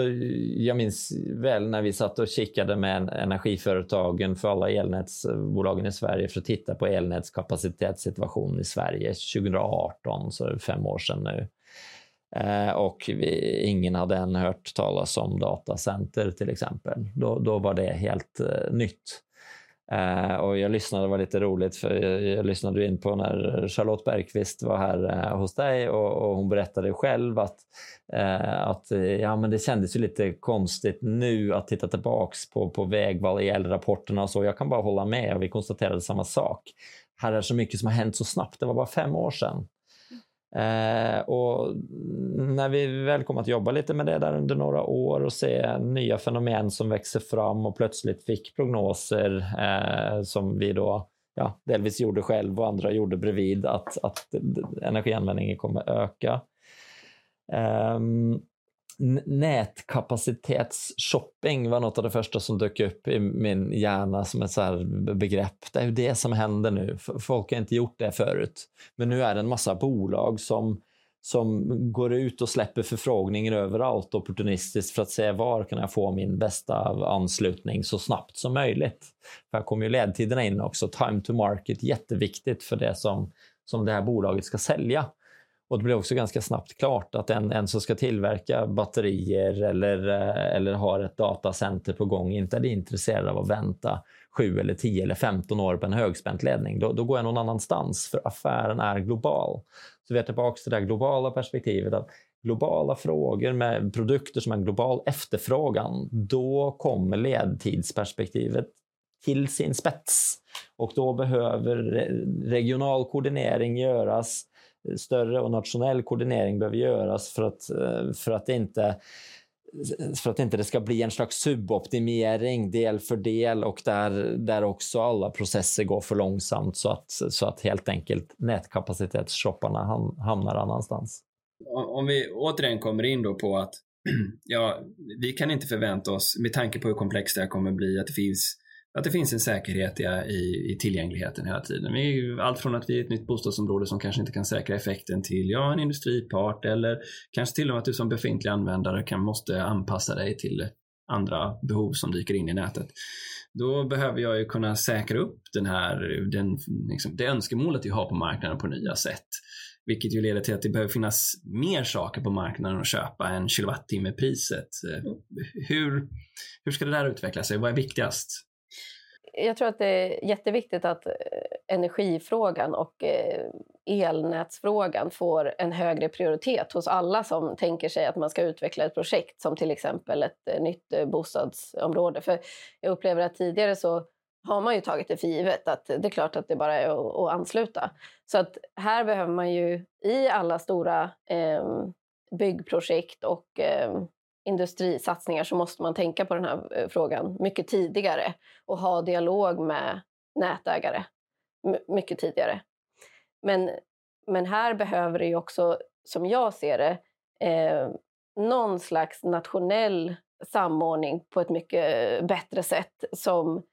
Speaker 4: jag minns väl när vi satt och kikade med energiföretagen för alla elnätsbolagen i Sverige för att titta på elnätskapacitetssituationen i Sverige 2018, så fem år sedan nu. Eh, och vi, ingen hade än hört talas om datacenter till exempel. Då, då var det helt eh, nytt. Uh, och jag lyssnade, det var lite roligt, för jag, jag lyssnade in på när Charlotte Bergqvist var här uh, hos dig och, och, hon berättade själv att, uh, att ja, men det kändes ju lite konstigt nu att titta tillbaks på, på vägval i rapporterna och så. Jag kan bara hålla med och vi konstaterade samma sak. Här är så mycket som har hänt så snabbt, det var bara fem år sedan. Eh, och när vi väl kom att jobba lite med det där under några år och se nya fenomen som växer fram och plötsligt fick prognoser eh, som vi då ja, delvis gjorde själv och andra gjorde bredvid att, att energianvändningen kommer öka. Um, nätkapacitetsshopping var något av det första som dök upp i min hjärna som ett så begrepp. Det är ju det som händer nu. Folk har inte gjort det förut. Men nu är det en massa bolag som, som går ut och släpper förfrågningar överallt opportunistiskt för att se var kan jag få min bästa anslutning så snabbt som möjligt. För här kommer ju ledtiderna in också. Time to market, jätteviktigt för det som, som det här bolaget ska sälja. Och det blir också ganska snabbt klart att en, en som ska tillverka batterier eller, eh, eller har ett datacenter på gång inte är intresserad av att vänta 7 eller 10 eller 15 år på en högspänt ledning. Då, då går jag någon annanstans för affären är global. Så vi är tillbaka till det globala perspektivet att globala frågor med produkter som har en global efterfrågan, då kommer ledtidsperspektivet till sin spets. Och då behöver regional koordinering göras större och nationell koordinering behöver göras för att, eh, för att inte för att inte det ska bli en slags suboptimering del för del och där, där också alla processer går för långsamt så att, så att helt enkelt nätkapacitetsshopparna hamnar annanstans.
Speaker 1: Om vi återigen kommer in då på att [clears throat] ja, vi kan inte förvänta oss, med tanke på hur komplext det här kommer bli, att det finns att det finns en säkerhet i, i, tillgängligheten hela tiden. Vi, allt från att vi är ett nytt bostadsområde som kanske inte kan säkra effekten till ja, en industripart eller kanske till och med att du som befintlig användare kan, måste anpassa dig till andra behov som dyker in i nätet. Då behöver jag ju kunna säkra upp den här, den, liksom, det önskemålet jag har på marknaden på nya sätt. Vilket ju leder till att det behöver finnas mer saker på marknaden att köpa än kilowattimmepriset. Hur, hur ska det där utveckla sig? Vad är viktigast?
Speaker 3: Jag tror att det är jätteviktigt att eh, energifrågan och eh, elnätsfrågan får en högre prioritet hos alla som tänker sig att man ska utveckla ett projekt som till exempel ett eh, nytt bostadsområde. För jag upplever att tidigare så har man ju tagit det för givet att det är klart att det bara är att, att ansluta. Så att här behöver man ju i alla stora eh, byggprojekt och eh, industrisatsningar så måste man tänka på den här eh, frågan mycket tidigare och ha dialog med nätägare mycket tidigare. Men, men här behöver det ju också, som jag ser det, eh, någon slags nationell samordning på ett mycket bättre sätt som,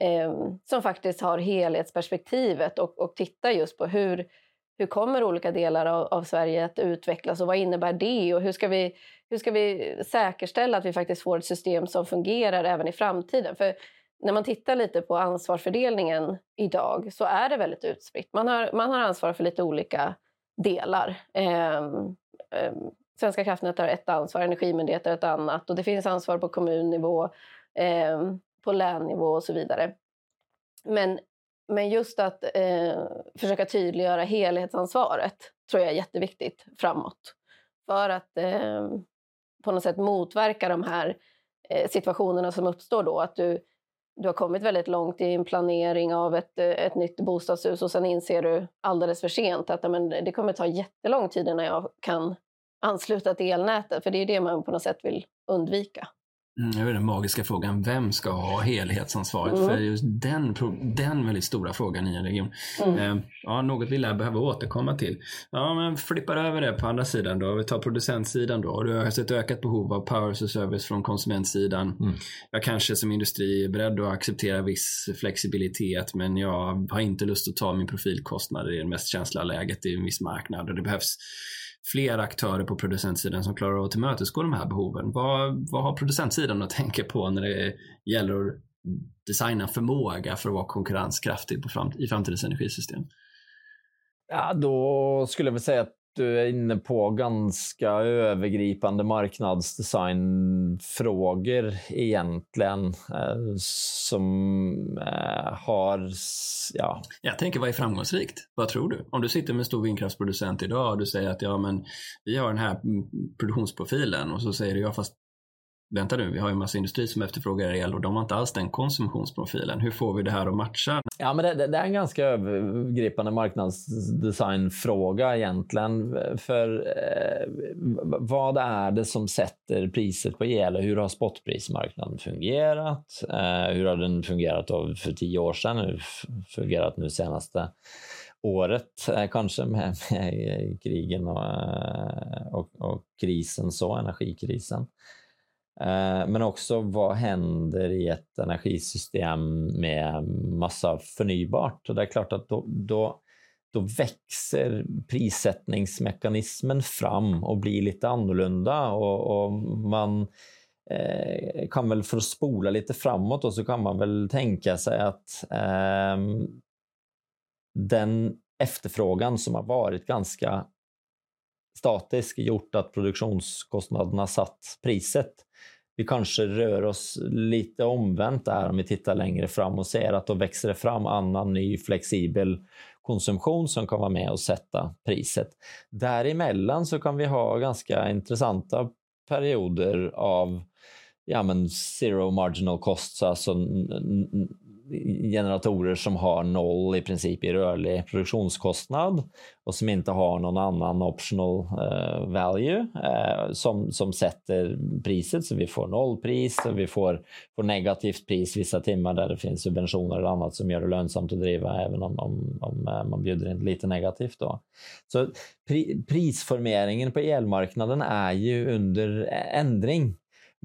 Speaker 3: eh, som faktiskt har helhetsperspektivet och, och tittar just på hur, hur kommer olika delar av, av, Sverige att utvecklas och vad innebär det och hur ska, vi, hur ska vi säkerställa att vi faktiskt får ett system som fungerar även i framtiden? För när man tittar lite på ansvarsfördelningen idag så är det väldigt utspritt. Man har, man har ansvar för lite olika delar. Eh, eh, Svenska kraftnät har ett ansvar, Energimyndigheten ett annat och det finns ansvar på kommunnivå, eh, på lännivå och så vidare. Men, men just att eh, försöka tydliggöra helhetsansvaret tror jag är jätteviktigt framåt. För att eh, på något sätt motverka de här eh, situationerna som uppstår då. Att du, du har kommit väldigt långt i en planering av ett, eh, ett nytt bostadshus och sen inser du alldeles för sent att men, det kommer ta jättelång tid innan jag kan ansluta till elnätet. För det är det man på något sätt vill undvika.
Speaker 1: Mm, det är den magiska frågan, vem ska ha helhetsansvaret mm. för just den, den väldigt stora frågan i en region? Mm. Eh, ja, något vi lär behöva återkomma till. Ja, men flippar över det på andra sidan då. Vi tar producentsidan då. Du har ett ökat behov av power as a service från konsumentsidan. Mm. Jag kanske som industri är beredd att acceptera viss flexibilitet, men jag har inte lust att ta min profilkostnader i det mest känsliga läget i en viss marknad och det behövs fler aktörer på producentsidan som klarar av att tillmötesgå de här behoven. Vad, vad har producentsidan att tänka på när det gäller att designa förmåga för att vara konkurrenskraftig på fram, i framtidens energisystem?
Speaker 4: Ja, då skulle jag väl säga att du är inne på ganska övergripande marknadsdesignfrågor egentligen eh, som eh, har... Ja.
Speaker 1: Jag tänker, vad är framgångsrikt? Vad tror du? Om du sitter med en stor vindkraftsproducent idag och du säger att ja, men vi har den här mm, produktionsprofilen och så säger du ja, fast vänta nu, vi har ju en massa industri som efterfrågar el och de har inte alls den konsumtionsprofilen. Hur får vi det här att matcha?
Speaker 4: Ja, men det, det är en ganska övergripande marknadsdesignfråga egentligen. För eh, vad är det som sätter priset på el? Hur har spotprismarknaden fungerat? Eh, hur har den fungerat för tio år sedan? Hur fungerat nu senaste året eh, kanske med, med krigen och, eh, och, och krisen, så energikrisen. Eh, men också vad händer i ett energisystem med massa förnybart? Och det är klart att då, då, då växer prissättningsmekanismen fram och blir lite annorlunda och, och man eh, kan väl för att spola lite framåt och så kan man väl tänka sig att eh, den efterfrågan som har varit ganska statisk gjort att produktionskostnaderna satt priset vi kanske rör oss lite omvänt där om vi tittar längre fram och ser att då växer det fram annan ny flexibel konsumtion som kan vara med och sätta priset. Däremellan så kan vi ha ganska intressanta perioder av ja, men zero marginal costs, alltså generatorer som har noll i princip i rörlig produktionskostnad och som inte har någon annan optional uh, value uh, som, som sätter priset så vi får nollpris och vi får, får negativt pris vissa timmar där det finns subventioner eller annat som gör det lönsamt att driva även om, om, om uh, man bjuder in lite negativt. Då. Så pri, prisformeringen på elmarknaden är ju under ändring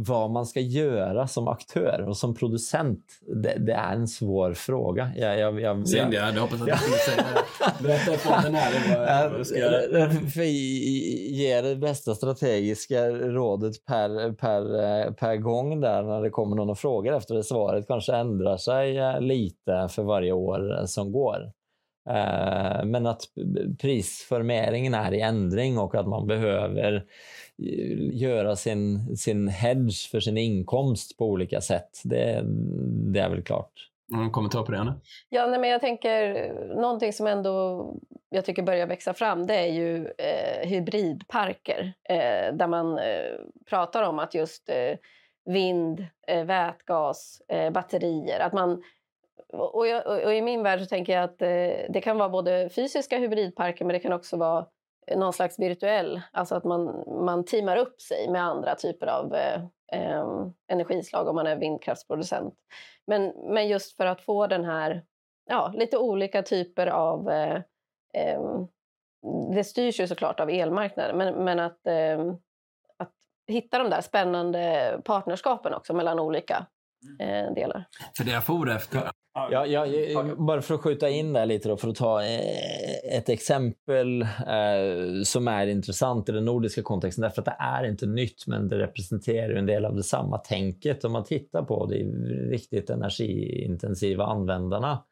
Speaker 4: vad man ska göra som aktör och som producent, det, det är en svår fråga.
Speaker 1: Jag, jag, jag, Synd, jag hade hoppats att du skulle säga det. [laughs] Berätta för den här vad, du ska göra.
Speaker 4: För ge det bästa strategiska rådet per, per, per gång där när det kommer någon och frågar efter det svaret kanske ändrar sig eh, lite för varje år som går. Eh, men att prisformeringen är i ändring och att man behöver göra sin, sin hedge för sin inkomst på olika sätt. Det, det är väl klart.
Speaker 1: Någon kommentar på det, Anna?
Speaker 3: Ja, nej, men jag tänker någonting som ändå jag tycker börjar växa fram det är ju eh, hybridparker eh, där man eh, pratar om att just eh, vind, eh, vätgas, eh, batterier, att man och, jag, och, i min värld så tänker jag att det kan vara både fysiska hybridparker men det kan också vara någon slags virtuell, alltså att man, man teamar upp sig med andra typer av eh, ehm, energislag om man är vindkraftsproducent. Men, men just för att få den här, ja, lite olika typer av eh, eh, det styrs ju såklart av elmarknaden, men, men att, ehm, att hitta de där spännande partnerskapen också mellan olika eh, delar.
Speaker 1: För det jag for efter
Speaker 4: Ja, ja, bara för att skjuta in där lite då, för att ta eh, ett exempel eh, som är intressant i den nordiska kontexten, därför att det är inte nytt, men det representerar en del av det samma tänket. Om man tittar på de riktigt energiintensiva användarna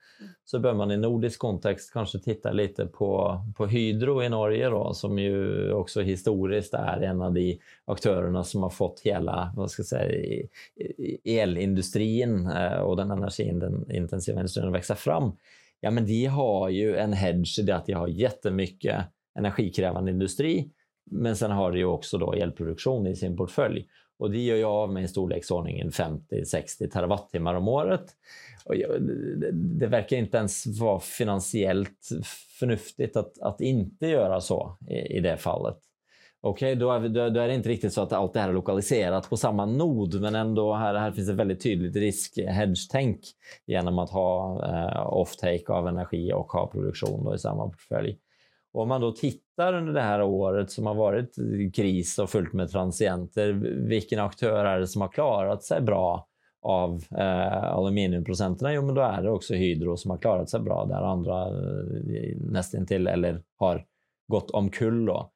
Speaker 4: så bör man i nordisk kontext kanske titta lite på, på Hydro i Norge då, som ju också historiskt är en av de aktörerna som har fått hela vad ska jag säga, elindustrin eh, och den energiintensiva industrin att växa fram. Ja, men de har ju en hedge i det att de har jättemycket energikrävande industri, men sen har de ju också då elproduktion i sin portfölj. Och det gör jag av med i storleksordningen 50-60 terawattimmar om året. Och det verkar inte ens vara finansiellt förnuftigt att, att inte göra så i, i det fallet. Okej, okay, då, är då, då, är det inte riktigt så att allt det här är lokaliserat på samma nod, men ändå här, här finns ett väldigt tydligt risk-hedge-tänk genom att ha eh, off-take av energi och ha produktion i samma portfölj. Och om man då tittar under det här året som har varit kris och fullt med transienter, vilken aktör är det som har klarat sig bra av eh, aluminiumprocenterna? Jo, men då är det också Hydro som har klarat sig bra där andra eh, nästintill eller har gått omkull. Då.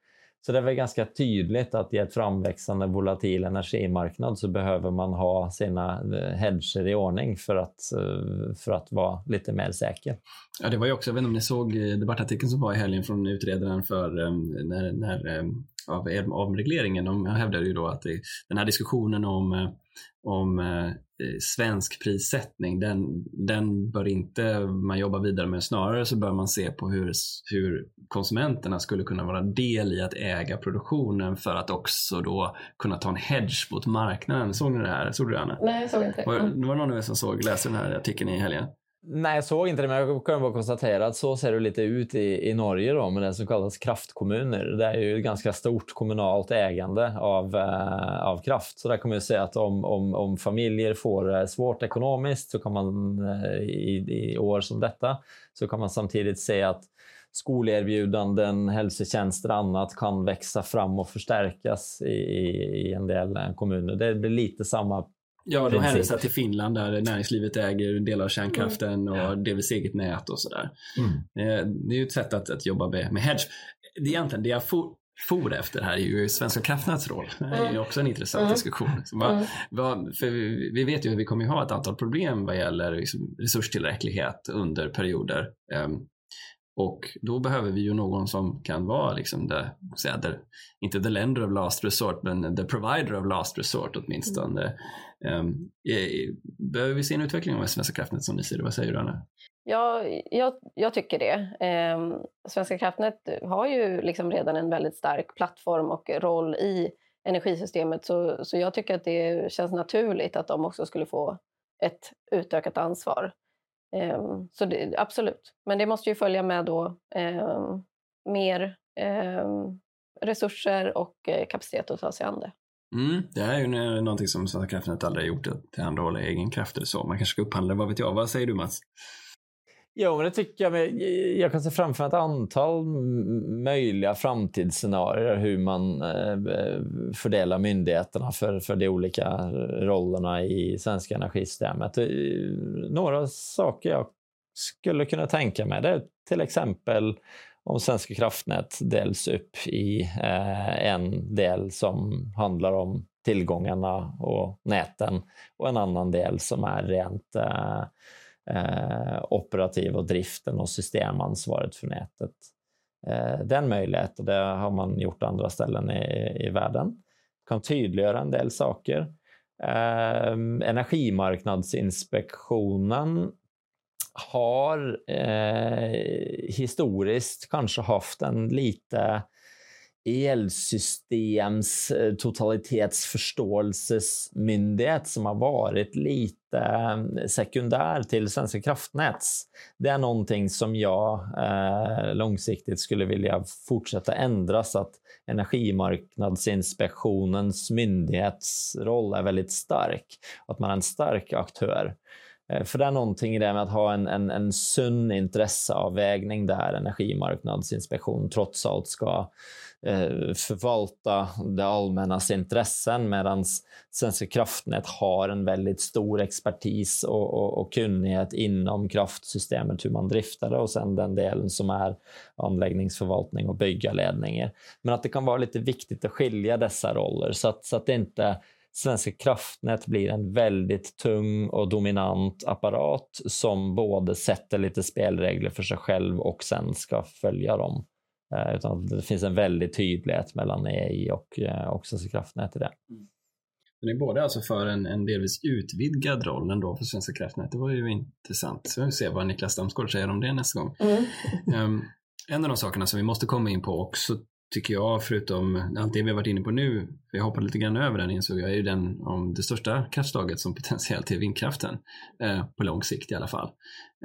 Speaker 4: Så det är väl ganska tydligt att i ett framväxande volatil energimarknad så behöver man ha sina eh, hedger i ordning för att, eh, för att vara lite mer säker.
Speaker 1: Ja, det var ju också, jag vet inte om ni såg eh, debattartikeln som var i helgen från utredaren för när, när av omregleringen. De hävdade ju då att det, den här diskussionen om, om Eh, svensk prissättning, den, den bör inte man jobba vidare med. Snarare så bör man se på hur, hur konsumenterna skulle kunna vara del i att äga produktionen för att också då kunna ta en hedge mot marknaden. Såg ni det här? Såg du det Anna?
Speaker 3: Nej, jag såg inte. Var,
Speaker 1: mm. var det någon av er som såg, läste den här artikeln i helgen?
Speaker 4: Nej, jag såg inte det, men jag kan bara konstatera att så ser det lite ut i, i Norge då, med det som kallas kraftkommuner. Det är ju ett ganska stort kommunalt ägande av, eh, av kraft. Så där kan man ju säga att om, om, om familjer får det svårt ekonomiskt så kan man eh, i, i år som detta så kan man samtidigt se att skolerbjudanden, hälsotjänster och annat kan växa fram och förstärkas i, i en del eh, kommuner. Det blir lite samma
Speaker 1: Ja, de hänvisar till Finland där näringslivet äger delar av kärnkraften mm. och delvis eget nät och sådär. Mm. Eh, det är ju ett sätt att, att jobba med, med hedge. Det, egentligen, det jag for, for efter här är ju Svenska kraftnäts roll. Det är ju mm. också en intressant mm. diskussion. Så vad, mm. vad, för vi, vi vet ju att vi kommer ha ett antal problem vad gäller liksom resurstillräcklighet under perioder. Um, och då behöver vi ju någon som kan vara, liksom the, säga, the, inte the lender of last resort, men the provider of last resort åtminstone. Mm. Ehm, behöver vi se en utveckling av Svenska kraftnät som ni ser det? Vad säger du Anna?
Speaker 3: Ja, jag, jag tycker det. Eh, Svenska kraftnät har ju liksom redan en väldigt stark plattform och roll i energisystemet så, så jag tycker att det känns naturligt att de också skulle få ett utökat ansvar. Ehm, så det, absolut. Men det måste ju följa med då ehm, mer resurser och eh, kapacitet att ta sig an det.
Speaker 1: Mm, det här är ju någonting som Svenska kraftnät aldrig har gjort, att tillhandahålla egen kraft eller så. Man kanske ska upphandla, vad vet jag. Vad säger du Mats?
Speaker 4: Jo, men det tycker jag. Jag kan se framför mig ett antal möjliga framtidsscenarier hur man eh, fördelar myndigheterna för, för de olika rollerna i svenska energisystemet. Eh, några saker jag skulle kunna tänka mig det är till exempel om Svenska kraftnät delas upp i eh, en del som handlar om tillgångarna och näten och en annan del som är rent eh, eh operativ och driften och systemansvaret för nätet. Eh, den möjligheten, det har man gjort andra ställen i, i världen. Kan tydliggöra en del saker. Eh, Energimarknadsinspektionen har eh, historiskt kanske haft en lite elsystems eh, totalitetsförståelsesmyndighet som har varit lite eh, sekundär till Svenska kraftnäts. Det är någonting som jag eh, långsiktigt skulle vilja fortsätta ändra så att Energimarknadsinspektionens myndighetsroll är väldigt stark. Att man är en stark aktör. Eh, för det är någonting i det med att ha en, en, en sund intresseavvägning där Energimarknadsinspektion trots allt ska eh, förvalta det allmännas intressen medan Svenska kraftnät har en väldigt stor expertis och, och, och kunnighet inom kraftsystemet, hur man driftar det och sen den delen som är anläggningsförvaltning och bygga ledningar. Men att det kan vara lite viktigt att skilja dessa roller så att, så att det inte Svenska kraftnät blir en väldigt tung och dominant apparat som både sätter lite spelregler för sig själv och sen ska följa dem. Eh, utan det finns en väldig tydlighet mellan EI och, eh, och Svenska kraftnät i det. Mm.
Speaker 1: Den är både alltså för en, en delvis utvidgad roll ändå för Svenska kraftnät. Det var ju intressant. Så vi får se vad Niklas Damsgaard säger om det nästa gång. Mm. Um, en av de sakerna som vi måste komma in på också tycker jag, förutom allt det vi har varit inne på nu, för jag hoppade lite grann över den insåg jag, är ju den om det största kraftslaget som [laughs] potentiellt är vindkraften. Eh, på lång sikt i alla fall.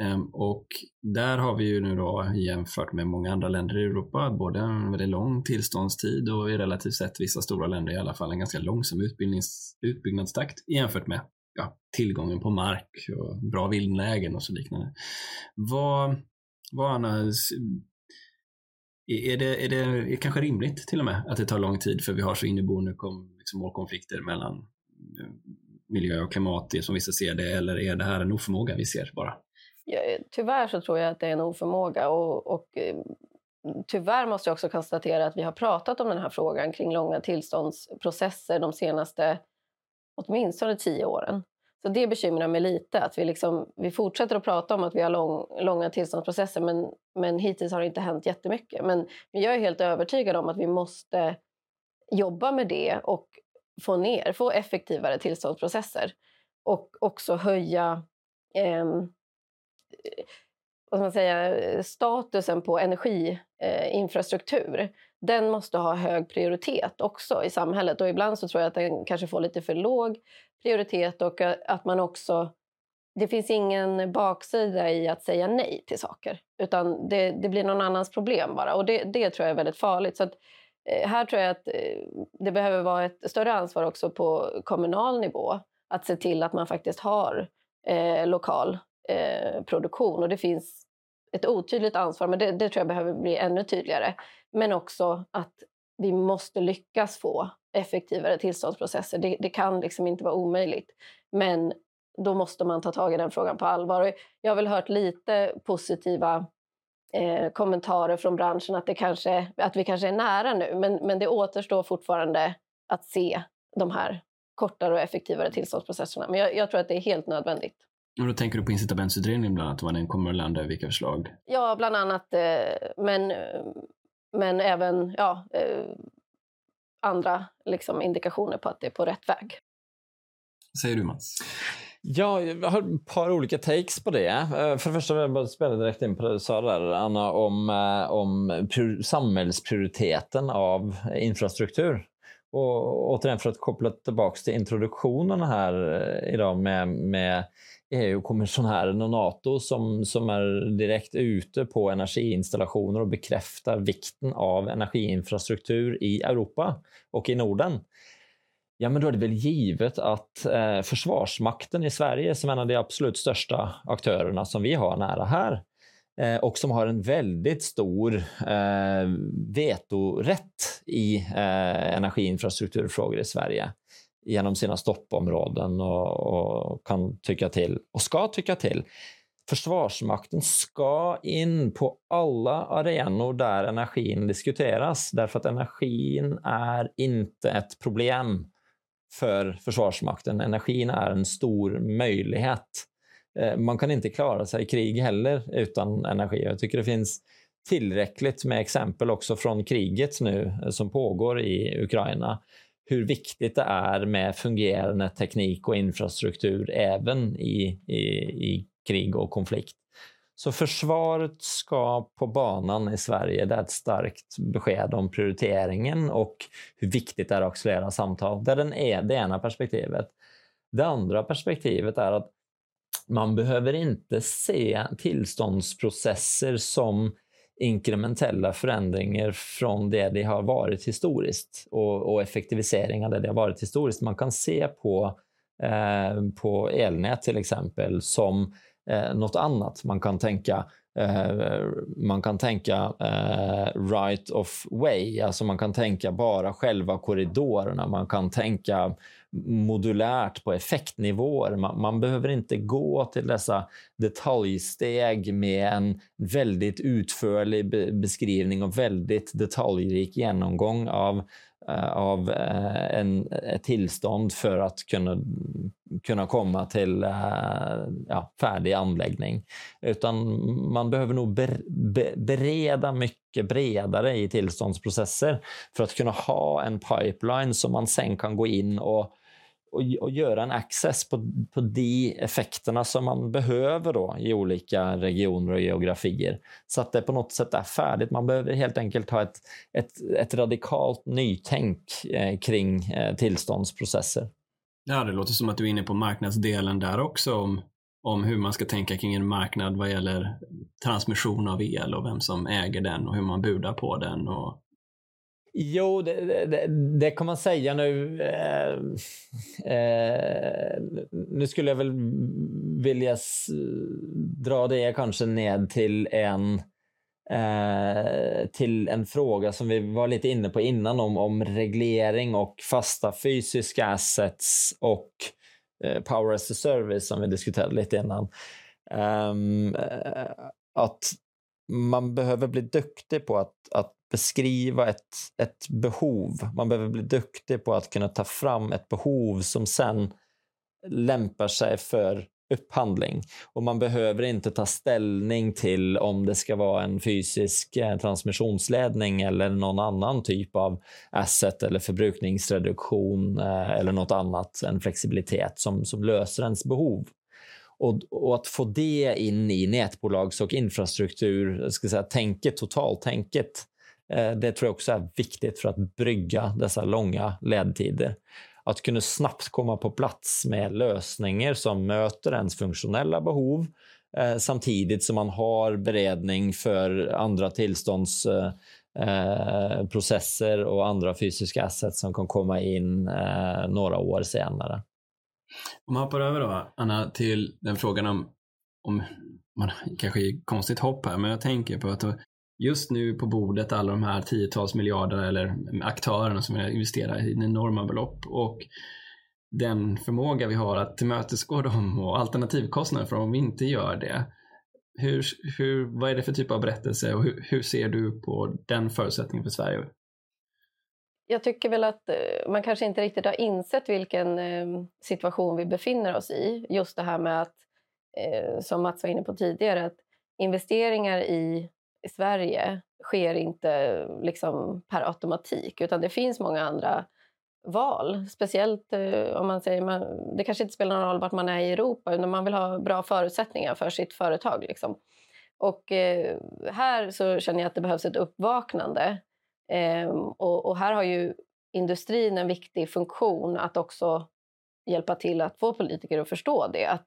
Speaker 1: Eh, och där har vi ju nu då jämfört med många andra länder i Europa, både en väldigt lång tillståndstid och i relativt sett vissa stora länder i alla fall en ganska långsam utbyggnadstakt jämfört med ja, tillgången på mark och bra vindlägen och så liknande. Vad, vad Anna, är det, är det kanske rimligt till och med att det tar lång tid för vi har så inneboende kom, liksom, målkonflikter mellan eh, miljö och klimat, det som vissa ser det, eller är det här en oförmåga vi ser bara?
Speaker 3: Ja, tyvärr så tror jag att det är en oförmåga och, och eh, tyvärr måste jag också konstatera att vi har pratat om den här frågan kring långa tillståndsprocesser de senaste åtminstone tio åren. Så det bekymrar mig lite att vi, liksom, vi fortsätter att prata om att vi har lång, långa tillståndsprocesser men, men hittills har det inte hänt jättemycket. Men, men jag är helt övertygad om att vi måste jobba med det och få ner, få effektivare tillståndsprocesser och också höja ehm, eh, vad ska man säga, statusen på energiinfrastruktur. Eh, den måste ha hög prioritet också i samhället och ibland så tror jag att den kanske får lite för låg prioritet och eh, att man också... Det finns ingen baksida i att säga nej till saker utan det, det blir någon annans problem bara och det, det tror jag är väldigt farligt. Så att, eh, här tror jag att eh, det behöver vara ett större ansvar också på kommunal nivå att se till att man faktiskt har eh, lokal eh, produktion och det finns ett otydligt ansvar, men det, det, tror jag behöver bli ännu tydligare. Men också att vi måste lyckas få effektivare tillståndsprocesser. Det, det, kan liksom inte vara omöjligt. Men då måste man ta tag i den frågan på allvar. Jag har väl hört lite positiva eh, kommentarer från branschen att, det kanske, att vi kanske är nära nu. Men, men det återstår fortfarande att se de här kortare och effektivare tillståndsprocesserna. Men jag, jag tror att det är helt nödvändigt.
Speaker 1: Och då tänker du på incitamentsutredningen bland annat, vad den kommer att landa i, vilka förslag?
Speaker 3: Ja, bland annat. Eh, men, men även ja, eh, andra liksom, indikationer på att det är på rätt väg.
Speaker 1: Säger du Mats?
Speaker 4: Ja, jag har ett par olika takes på det. Eh, för det första vill jag bara spela direkt in på det du sa där, Anna, om, om samhällsprioriteten av infrastruktur. Och återigen för att koppla tillbaka till introduktionen här idag med, med EU-kommissionären och NATO som, som är direkt ute på energiinstallationer och bekräftar vikten av energiinfrastruktur i Europa och i Norden. Ja, men då är det väl givet att eh, Försvarsmakten i Sverige, som är en av de absolut största aktörerna som vi har nära här, eh, och som har en väldigt stor eh, vetorätt i eh, energiinfrastrukturfrågor i Sverige, genom sina stoppområden och, och, kan tycka till och ska tycka till. Försvarsmakten ska in på alla arenor där energin diskuteras därför att energin är inte ett problem för Försvarsmakten. Energin är en stor möjlighet. Eh, man kan inte klara sig i krig heller utan energi. Jag tycker det finns tillräckligt med exempel också från kriget nu eh, som pågår i Ukraina hur viktigt det är med fungerande teknik och infrastruktur även i, i, i krig och konflikt. Så försvaret ska på banan i Sverige. Det är ett starkt besked om prioriteringen och hur viktigt det är att accelerera samtal. Det är den e-, det ena perspektivet. Det andra perspektivet är att man behöver inte se tillståndsprocesser som inkrementella förändringar från det det har varit historiskt och, och effektiviseringar där det har varit historiskt. Man kan se på, eh, på elnät till exempel som eh, något annat. Man kan tänka eh, man kan tänka uh, right of way, alltså man kan tänka bara själva korridorerna. Man kan tänka modulärt på effektnivåer. Man, man, behöver inte gå till dessa detaljsteg med en väldigt utförlig be beskrivning och väldigt detaljrik genomgång av, Eh, av eh, en, ett tillstånd för att kunna, kunna komma till eh, ja, färdig anläggning. Utan man behöver nog ber, be, bereda mycket bredare i tillståndsprocesser för att kunna ha en pipeline som man sen kan gå in och och, och göra en access på, på de effekterna som man behöver då i olika regioner och geografier. Så att det på något sätt är färdigt. Man behöver helt enkelt ha ett, ett, ett radikalt nytänk eh, kring eh, tillståndsprocesser.
Speaker 1: Ja, det låter som att du är inne på marknadsdelen där också om, om hur man ska tänka kring en marknad vad gäller transmission av el och vem som äger den och hur man budar på den och
Speaker 4: Jo, det, det, det, kan man säga nu. Eh, eh, nu skulle jag väl vilja dra det kanske ned till en eh, till en fråga som vi var lite inne på innan om, om reglering och fasta fysiska assets och eh, power as a service som vi diskuterade lite innan. Ehm, eh, att man behöver bli duktig på att, att beskriva ett, ett behov. Man behöver bli duktig på att kunna ta fram ett behov som sen lämpar sig för upphandling. Och man behöver inte ta ställning till om det ska vara en fysisk eh, transmissionsledning eller någon annan typ av asset eller förbrukningsreduktion eh, eller något annat, en flexibilitet som, som löser ens behov. Och, och, att få det in i nätbolags och infrastruktur, ska säga, tänket, totaltänket, eh, Eh, det tror jag också är viktigt för att brygga dessa långa ledtider. Att kunna snabbt komma på plats med lösningar som möter ens funktionella behov eh, samtidigt som man har beredning för andra tillståndsprocesser eh, och andra fysiska assets som kan komma in några år senare.
Speaker 1: Om man hoppar över då, Anna, till den frågan om, om man kanske är konstigt hopp här, men jag tänker på att just nu på bordet alla de här tiotals miljarder eller aktörerna som vill investera i enorma belopp och den förmåga vi har att tillmötesgå dem och alternativkostnader för om vi inte gör det. Hur, hur, vad är det för typ av berättelse och hur, hur ser du på den förutsättningen för Sverige?
Speaker 3: jag tycker väl att eh, man kanske inte riktigt har insett vilken eh, situation vi befinner oss i. Just det här med att, eh, som Mats var inne på tidigare, att investeringar i, i Sverige sker inte liksom per automatik, utan det finns många andra val. Speciellt eh, om man säger, man, det kanske inte spelar någon roll vart man är i Europa, utan man vill ha bra förutsättningar för sitt företag. Liksom. Och eh, här så känner jag att det behövs ett uppvaknande Eh, och, och, här har ju industrin en viktig funktion att också hjälpa till att få politiker att förstå det. Att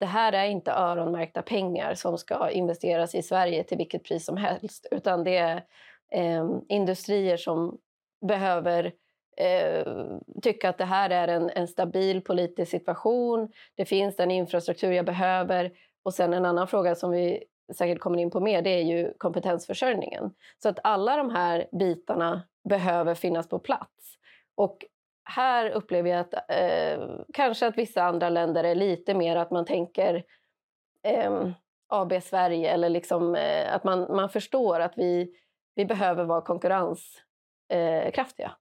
Speaker 3: det här är inte öronmärkta pengar som ska investeras i Sverige till vilket pris som helst, utan det är eh, industrier som behöver eh, tycka att det här är en, en, stabil politisk situation. Det finns den infrastruktur jag behöver. Och sen en annan fråga som vi säkert kommer in på mer, det är ju kompetensförsörjningen. Så att alla de här bitarna behöver finnas på plats. Och här upplever jag att eh, kanske att vissa andra länder är lite mer att man tänker eh, AB Sverige eller liksom, eh, att man, man förstår att vi, vi behöver vara konkurrenskraftiga.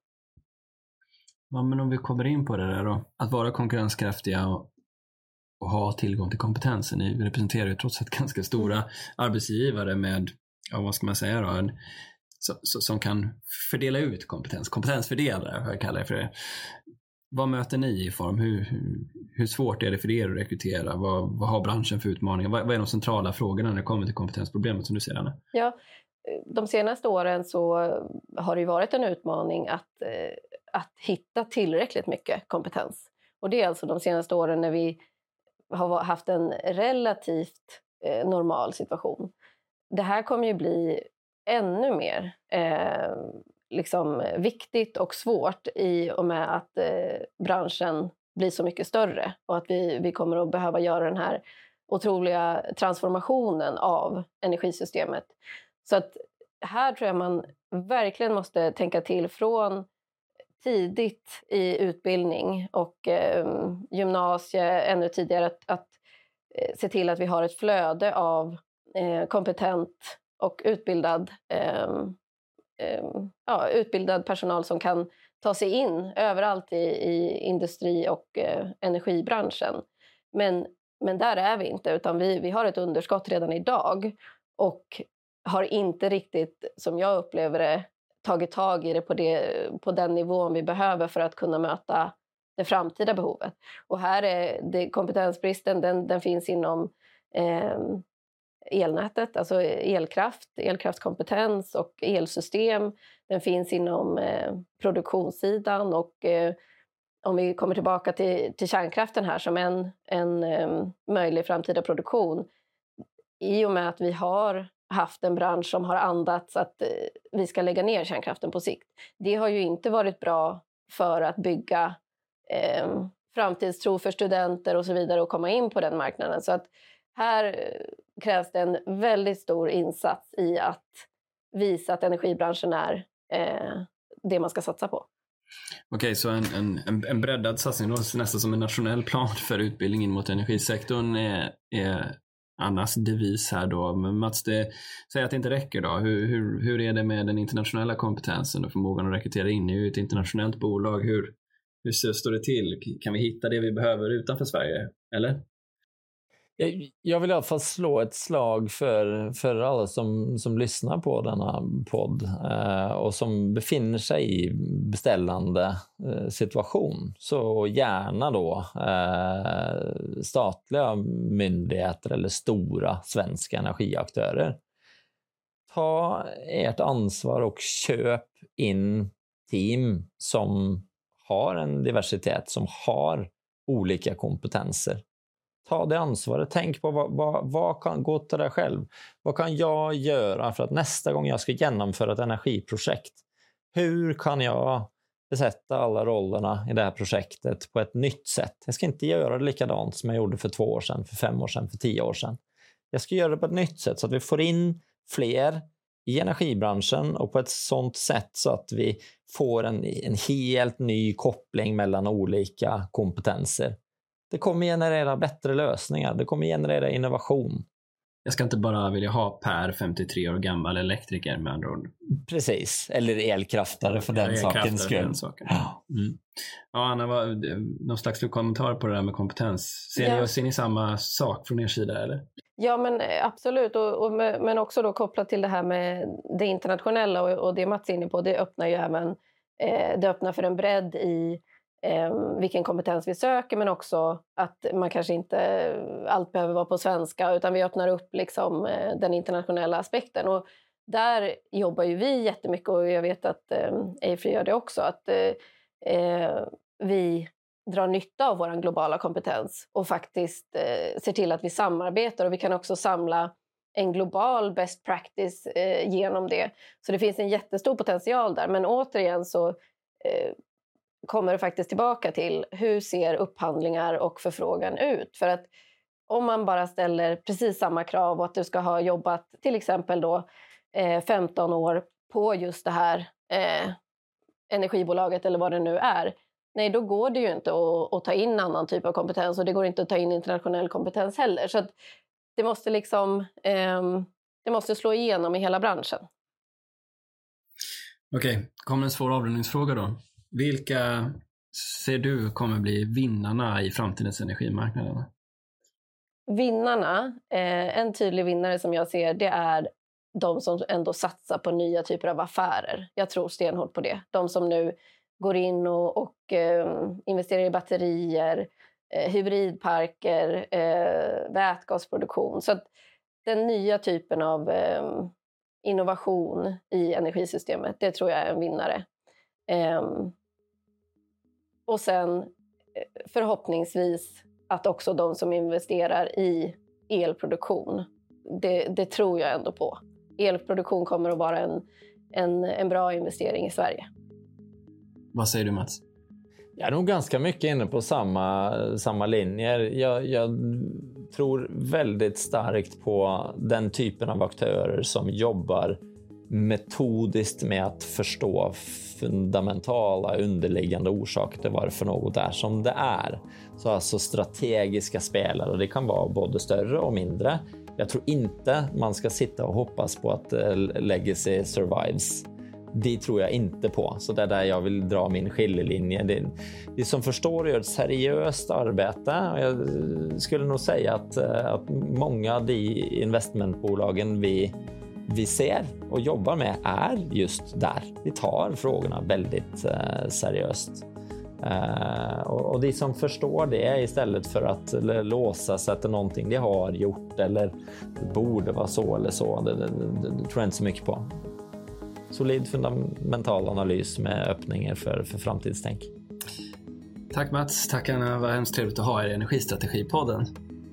Speaker 1: Ja, men om vi kommer in på det där då, att vara konkurrenskraftiga och och ha tillgång till kompetensen. Ni representerar ju trots allt ganska stora mm. arbetsgivare med, ja, vad ska man säga då, en, som kan fördela ut kompetens, kompetensfördelare, vad jag kallar det för. vad möter ni i form? Hur, hur, svårt är det för er att rekrytera? Vad, vad har branschen för utmaningar? Vad, vad, är de centrala frågorna när det kommer till kompetensproblemet som du ser Anna?
Speaker 3: Ja, de senaste åren så har det varit en utmaning att, eh, att hitta tillräckligt mycket kompetens. Och det är alltså de senaste åren när vi har haft en relativt eh, normal situation. Det här kommer ju bli ännu mer eh, liksom viktigt och svårt i och med att eh, branschen blir så mycket större och att vi, vi kommer att behöva göra den här otroliga transformationen av energisystemet. Så att här tror jag man verkligen måste tänka till från tidigt i utbildning och eh, gymnasie ännu tidigare att, att eh, se till att vi har ett flöde av eh, kompetent och utbildad, ehm, ehm, ja, utbildad personal som kan ta sig in överallt i, i industri och eh, energibranschen. Men, men där är vi inte, utan vi, vi har ett underskott redan idag och har inte riktigt, som jag upplever det, tagit tag i det på, det på den nivån vi behöver för att kunna möta det framtida behovet. Och här är det, kompetensbristen, den, den finns inom eh, elnätet, alltså elkraft, elkraftskompetens och elsystem. Den finns inom eh, produktionssidan och eh, om vi kommer tillbaka till, till kärnkraften här som en, en eh, möjlig framtida produktion. I och med att vi har haft en bransch som har andats att eh, vi ska lägga ner kärnkraften på sikt. Det har ju inte varit bra för att bygga eh, framtidstro för studenter och så vidare och komma in på den marknaden. Så att här eh, krävs det en väldigt stor insats i att visa att energibranschen är eh, det man ska satsa på.
Speaker 1: Okej, så en, en, en breddad satsning, nästan som en nationell plan för utbildning in mot energisektorn är, är Annas devis här då. Men Mats, det, säg att det inte räcker då. Hur, hur, hur är det med den internationella kompetensen och förmågan att rekrytera in? i ett internationellt bolag. Hur, hur står det till? Kan vi hitta det vi behöver utanför Sverige? Eller?
Speaker 4: Jag vill i alla fall slå ett slag för, för alla som, som lyssnar på denna podd eh, och som befinner sig i beställande eh, situation. Så gärna då eh, statliga myndigheter eller stora svenska energiaktörer. Ta ert ansvar och köp in team som har en diversitet, som har olika kompetenser ta det ansvaret. Tänk på vad, vad, vad kan gå till dig själv. Vad kan jag göra för att nästa gång jag ska genomföra ett energiprojekt, hur kan jag besätta alla rollerna i det här projektet på ett nytt sätt? Jag ska inte göra det likadant som jag gjorde för två år sedan, för fem år sedan, för tio år sedan. Jag ska göra det på ett nytt sätt så att vi får in fler i energibranschen och på ett sånt sätt så att vi får en, en helt ny koppling mellan olika kompetenser. Det kommer generera bättre lösningar. Det kommer generera innovation.
Speaker 1: Jag ska inte bara vilja ha Per, 53 år gammal elektriker med andra ord.
Speaker 4: Precis, eller elkraftare för den sakens skull. Den saken.
Speaker 1: Ja. Mm. ja, Anna, vad, någon slags kommentar på det där med kompetens? Ser, ja. ni, ser ni samma sak från er sida? Eller?
Speaker 3: Ja, men eh, absolut. Och, och men också då kopplat till det här med det internationella och, och det Mats är inne på, det öppnar ju även eh, det öppnar för en bredd i eh, vilken kompetens vi söker men också att man kanske inte allt behöver vara på svenska utan vi öppnar upp liksom, eh, den internationella aspekten. Och där jobbar ju vi jättemycket och jag vet att eh, Afry gör det också. Att eh, eh, vi drar nytta av vår globala kompetens och faktiskt eh, ser till att vi samarbetar och vi kan också samla en global best practice eh, genom det. Så det finns en jättestor potential där. Men återigen så eh, kommer det faktiskt tillbaka till hur ser upphandlingar och förfrågan ut? För att om man bara ställer precis samma krav och att du ska ha jobbat till exempel då eh, 15 år på just det här eh, energibolaget eller vad det nu är. Nej, då går det ju inte att, att, ta in annan typ av kompetens och det går inte att ta in internationell kompetens heller. Så det måste liksom eh, det måste slå igenom i hela branschen.
Speaker 1: Okej, kommer en svår avrundningsfråga då. Vilka ser du kommer bli vinnarna i framtidens energimarknader?
Speaker 3: Vinnarna, eh, en tydlig vinnare som jag ser, det är de som ändå satsar på nya typer av affärer. Jag tror stenhårt på det. De som nu går in och, och eh, investerar i batterier, eh, hybridparker, eh, vätgasproduktion. Så den nya typen av ehm, innovation i energisystemet, det tror jag är en vinnare. Ehm, och sen eh, förhoppningsvis att också de som investerar i elproduktion, det, det tror jag ändå på. Elproduktion kommer att vara en, en, en bra investering i Sverige.
Speaker 1: Vad säger du Mats?
Speaker 4: Jag är nog ganska mycket inne på samma, samma linjer. Jag, jag, tror väldigt starkt på den typen av aktörer som jobbar metodiskt med att förstå fundamentala underliggande orsaker till varför något är som det är. Så alltså strategiska spelare, det kan vara både större och mindre. Jag tror inte man ska sitta och hoppas på att eh, legacy survives det tror jag inte på. Så det är där jag vill dra min skiljelinje. Det, det som förstår gör ett seriöst arbete. Och jag eh, skulle nog säga att, eh, att många av de investmentbolagen vi, vi ser och jobbar med är just där. Vi tar frågorna väldigt uh, seriöst. Uh, och, och de som förstår det istället för att låsa sig till någonting de har gjort eller borde vara så eller så. Det, det, det, det tror jag inte så mycket på solid fundamental analys med öppningar för, för framtidstänk.
Speaker 1: Tack Mats, tack Anna, vad hemskt trevligt att ha er i Energistrategipodden.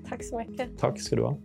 Speaker 3: Tack så mycket.
Speaker 4: Tack ska du ha.